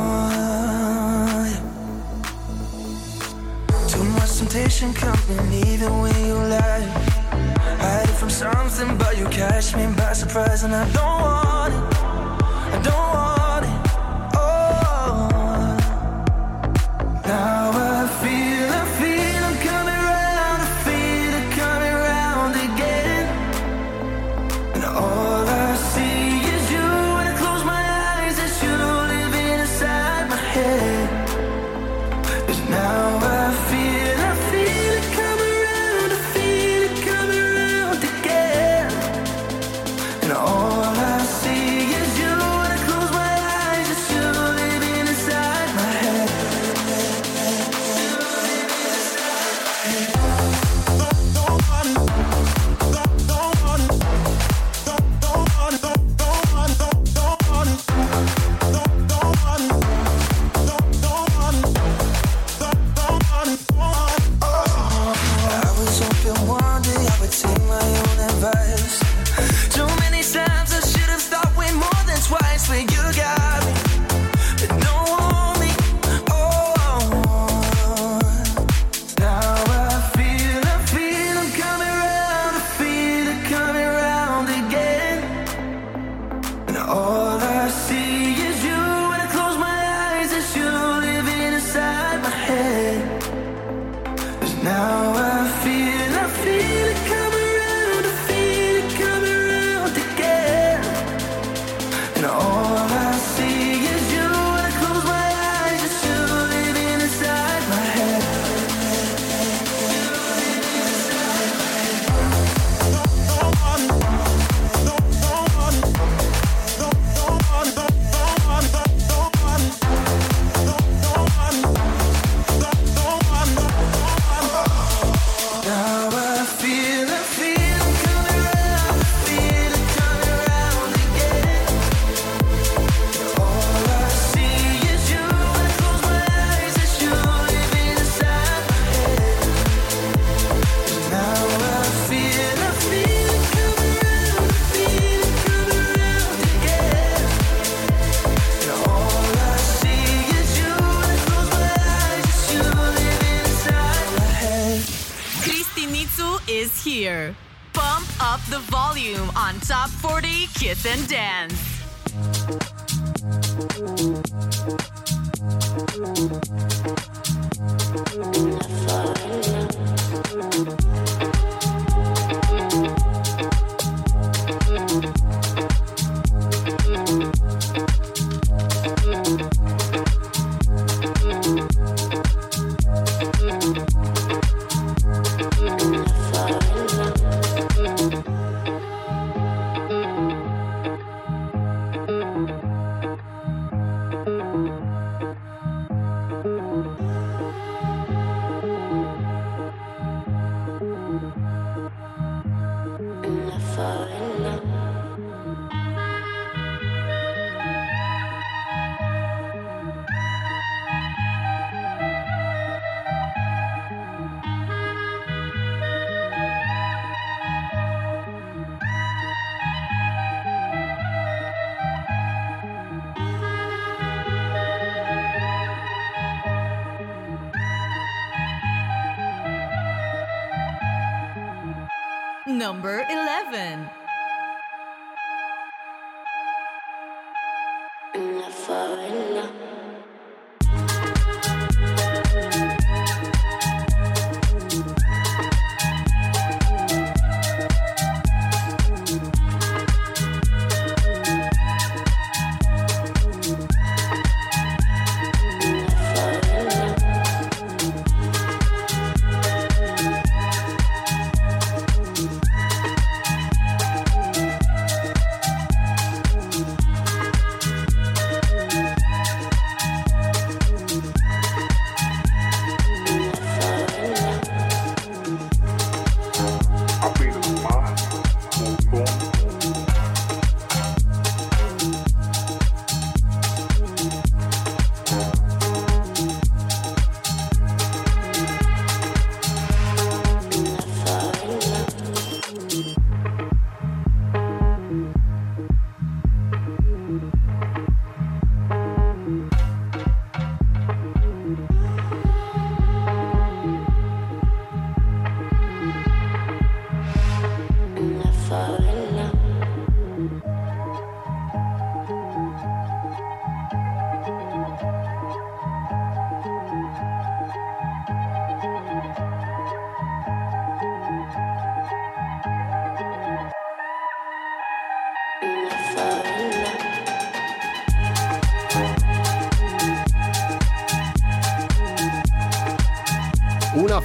temptation coming even when you lie. Hiding from something, but you catch me by surprise, and I don't want it. Number 11.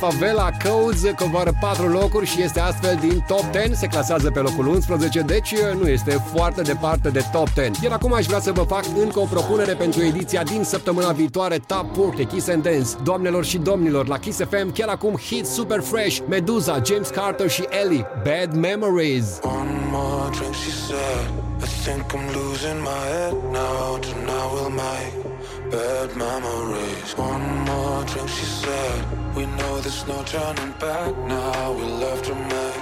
Favela Codes coboară 4 locuri și este astfel din top 10, se clasează pe locul 11, deci nu este foarte departe de top 10. Iar acum aș vrea să vă fac încă o propunere pentru ediția din săptămâna viitoare Top 40 Kiss and Dance. Doamnelor și domnilor, la Kiss FM chiar acum hit super fresh, Meduza, James Carter și Ellie, Bad Memories. One more drink, she said. I think I'm losing my head now. Tonight we'll make bad memories. One more drink, she said. We know there's no turning back now. We'll have to make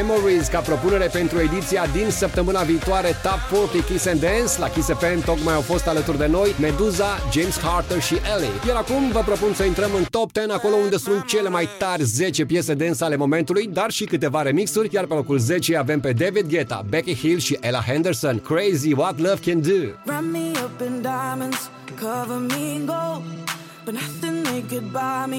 Memories ca propunere pentru ediția din săptămâna viitoare Top 40 Kiss and Dance. La Kiss FM tocmai au fost alături de noi Meduza, James Carter și Ellie. Iar acum vă propun să intrăm în Top 10, acolo unde sunt cele mai tari 10 piese dance ale momentului, dar și câteva remixuri, iar pe locul 10 avem pe David Guetta, Becky Hill și Ella Henderson. Crazy What Love Can Do. Run me up in diamonds, cover me in gold, but nothing they could buy me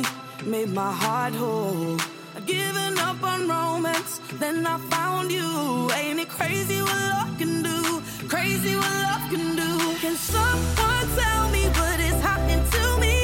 made my heart whole. giving up on romance. Then I found you. Ain't it crazy what love can do? Crazy what love can do. Can someone tell me what is happening to me?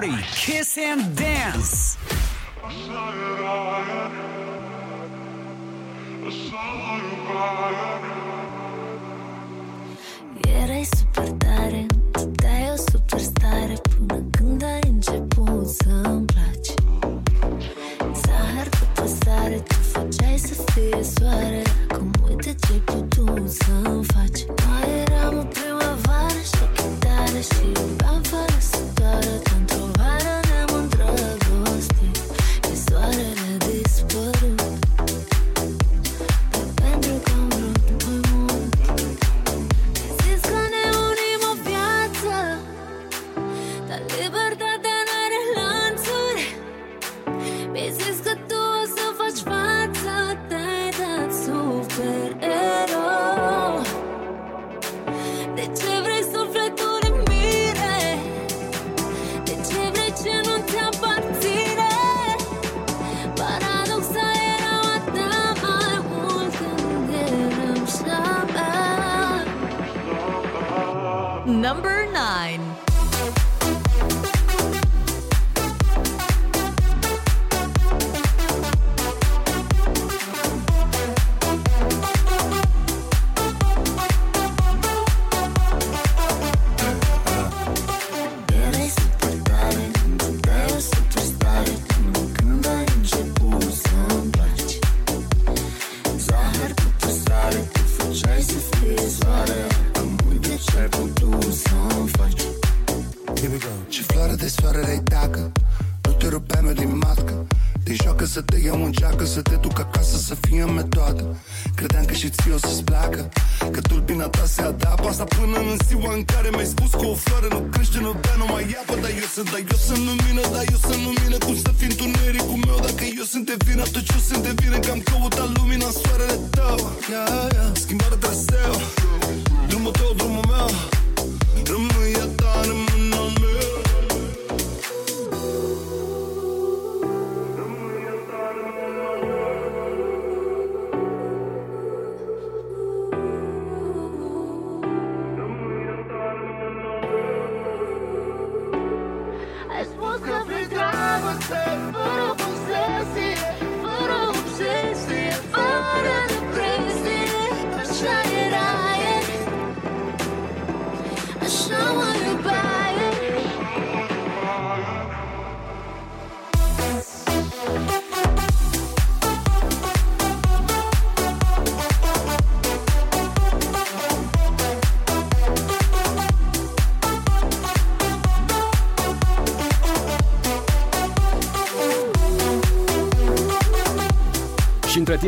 40 Kiss and Dance.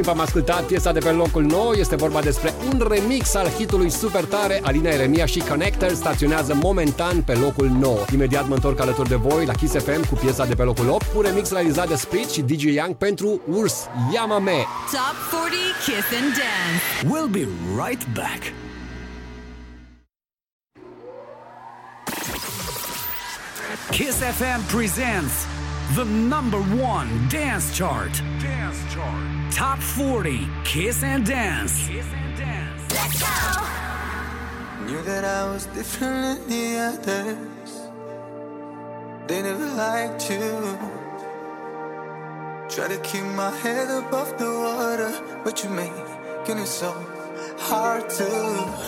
Timp am ascultat piesa de pe locul nou. Este vorba despre un remix al hitului super tare. Alina Eremia și Connector staționează momentan pe locul 9. Imediat mă întorc alături de voi la Kiss FM cu piesa de pe locul 8, un remix realizat de Split și DJ Young pentru Urs Yamame. Top 40 Kiss and Dance. We'll be right back. Kiss FM presents the number one dance chart. Dance chart. Top 40 Kiss and Dance. Let's go Knew that I was different than the others. They never liked you. Try to keep my head above the water, but you making it so hard to.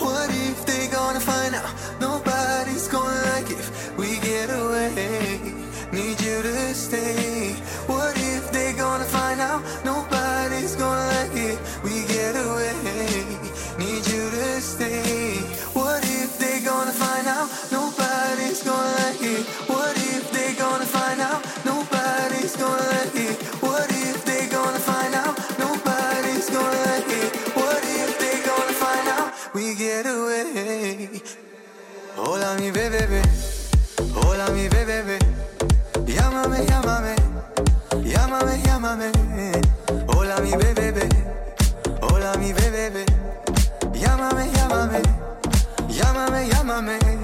What if they gonna find out? Nobody's gonna like if we get away. Need you to stay. What if they gonna find out? Nobody's gonna like it. We get away. Need you to stay. What if they gonna find out? Nobody's gonna like it. What if they gonna find out? Nobody's gonna like it. What if they gonna find out? Nobody's gonna like it. What if they gonna find out? We get away. Hola mi bebé, hola mi bebé. Llámame. Hola mi bebé, hola mi bebé. Llámame, llámame, llámame, llámame.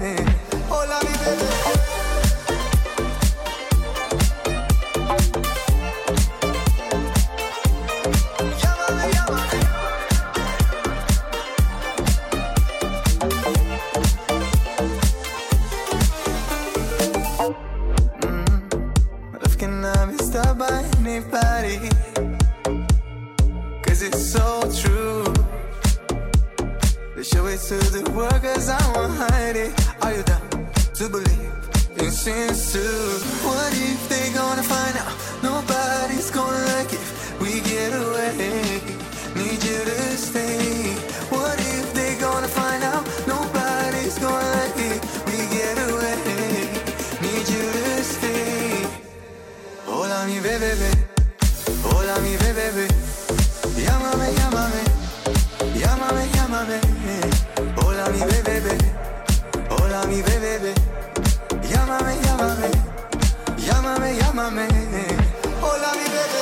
To the cause I won't hide it. Are you down to believe sins too? What if they gonna find out? Nobody's gonna like it we get away. Need you to stay. What if they gonna find out? Nobody's gonna like it. We get away. Need you to stay. Hola mi bebé, mi bebé. Llámame, llámame, llámame, llámame. Hola mi bebé.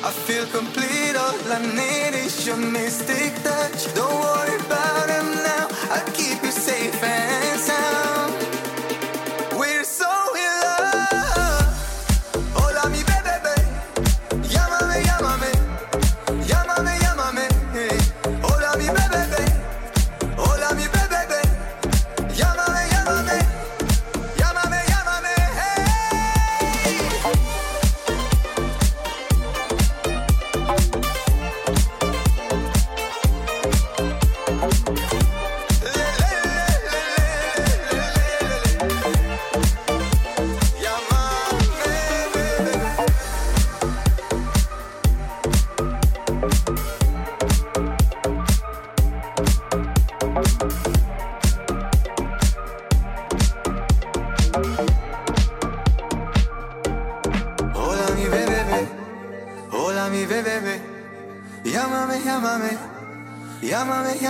I feel complete, all I need is your mystic touch. Don't worry about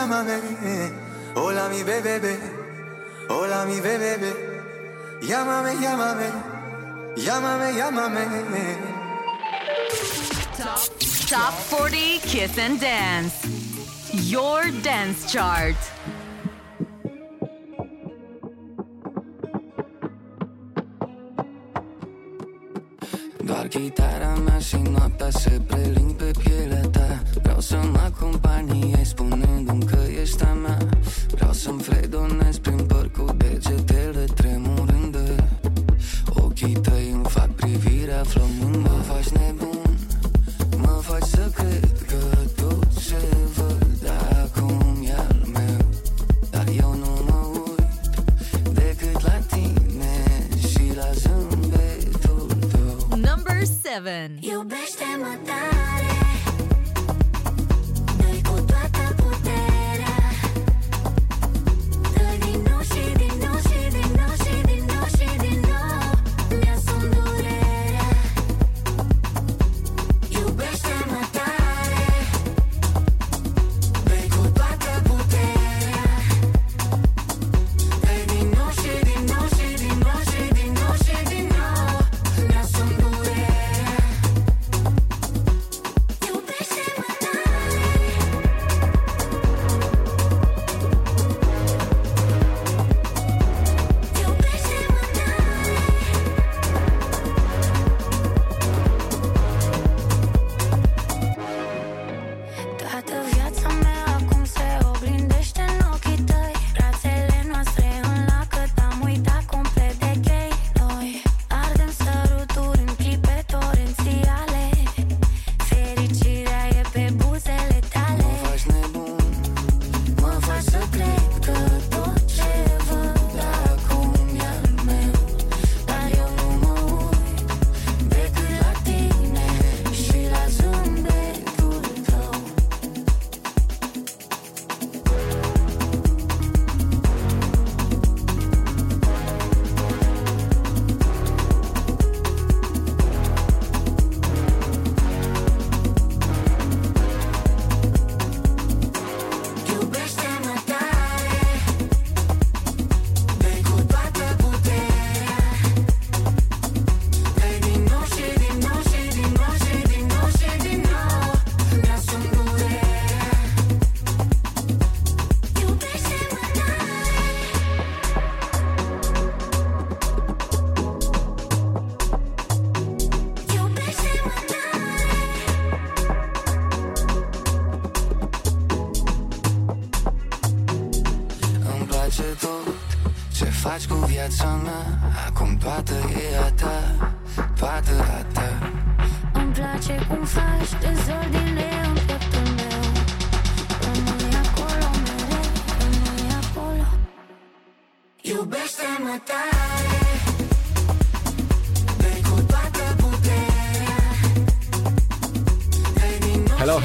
llámame. Hola mi bebé, hola mi bebé, llámame, llámame, llámame, llámame. Top, Top 40 Kiss and Dance. Your dance chart. Chitara mea și noaptea se preling pe pielea ta. Vreau să mă acompaniezi spunându-mi că ești a mea. Vreau să-mi fredonez prin păr cu degetele tremurânde Ochii tăi îmi fac privirea flămândă. Mă faci nebun, seven. like that.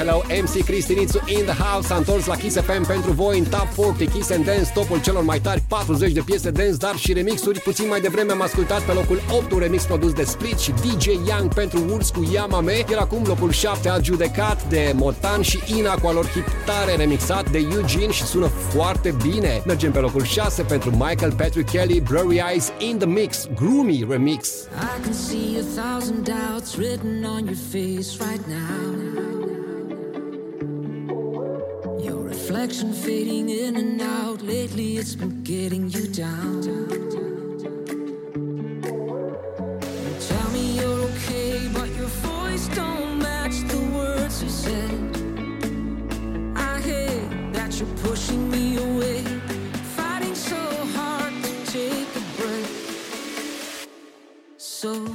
Hello, hello, MC Cristinițu in the house S-a întors la Kiss FM pentru voi în Top 40 Kiss and Dance, topul celor mai tari 40 de piese dance, dar și remixuri. Puțin mai devreme am ascultat pe locul 8 un remix produs de Split și DJ Young pentru Urs cu Yamame Iar acum locul 7 adjudecat de Motan și Ina cu alor hit tare remixat de Eugene și sună foarte bine. Mergem pe locul 6 pentru Michael Patrick Kelly Blurry Eyes in the Mix Gloomy Remix. I can see a thousand doubts written on your face right now. Reflection fading in and out. Lately, it's been getting you down. Tell me you're okay, but your voice don't match the words you said. I hate that you're pushing me away, fighting so hard to take a. So,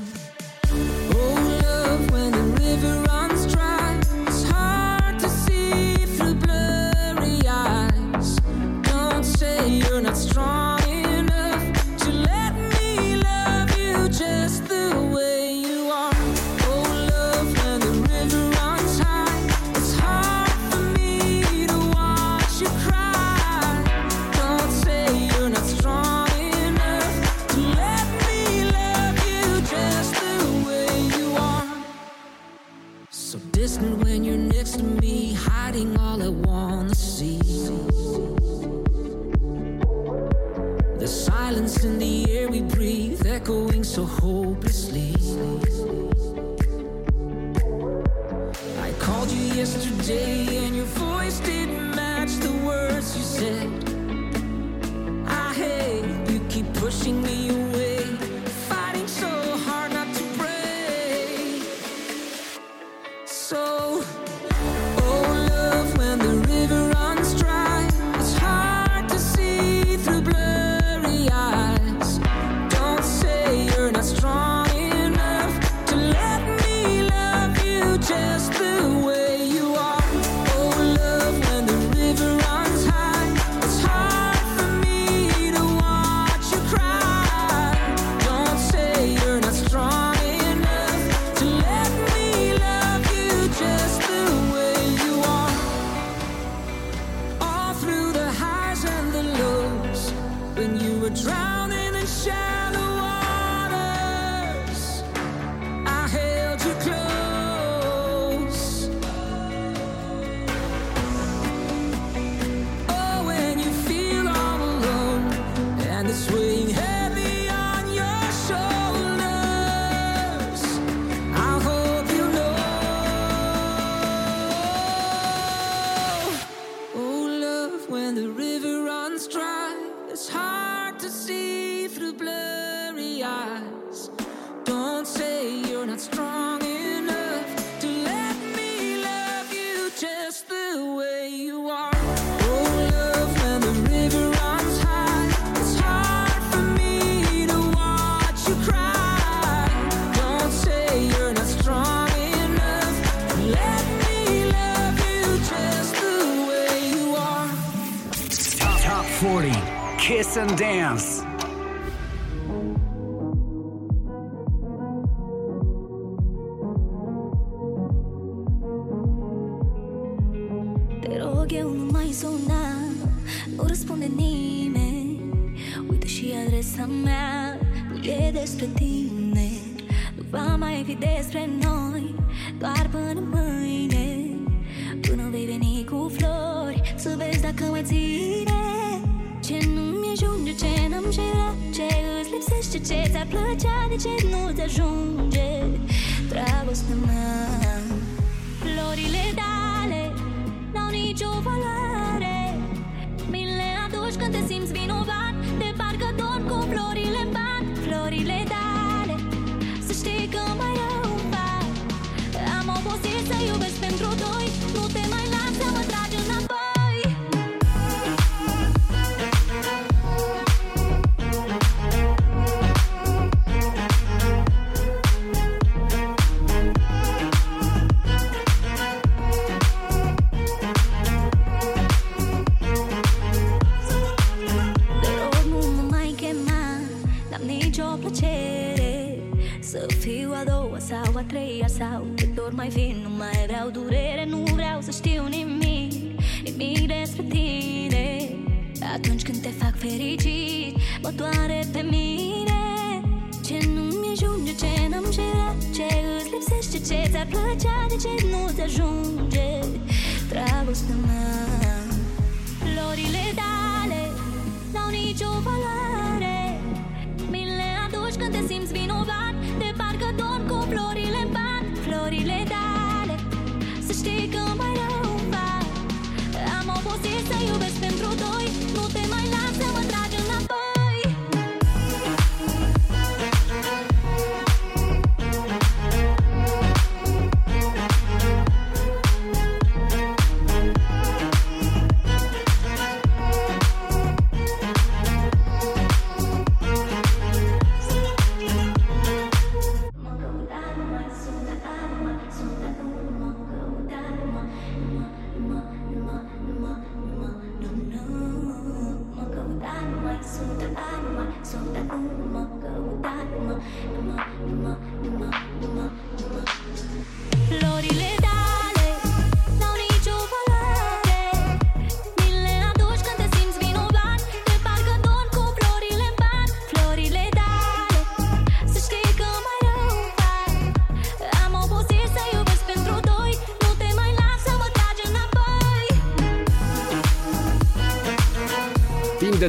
and Dance.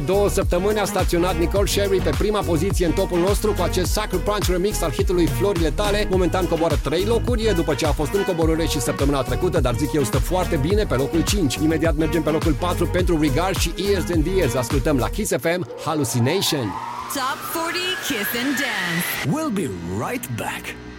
Două săptămâni a staționat Nicole Sherry pe prima poziție în topul nostru cu acest Sucker Punch remix al hitului Florile tale. Momentan coboară 3 locuri după ce a fost în coborâre și săptămâna trecută, dar zic eu stă foarte bine pe locul 5. Imediat mergem pe locul 4 pentru Regard și Years and Years. Ascultăm la Kiss FM Hallucination. Top 40 Kiss and Dance. We'll be right back.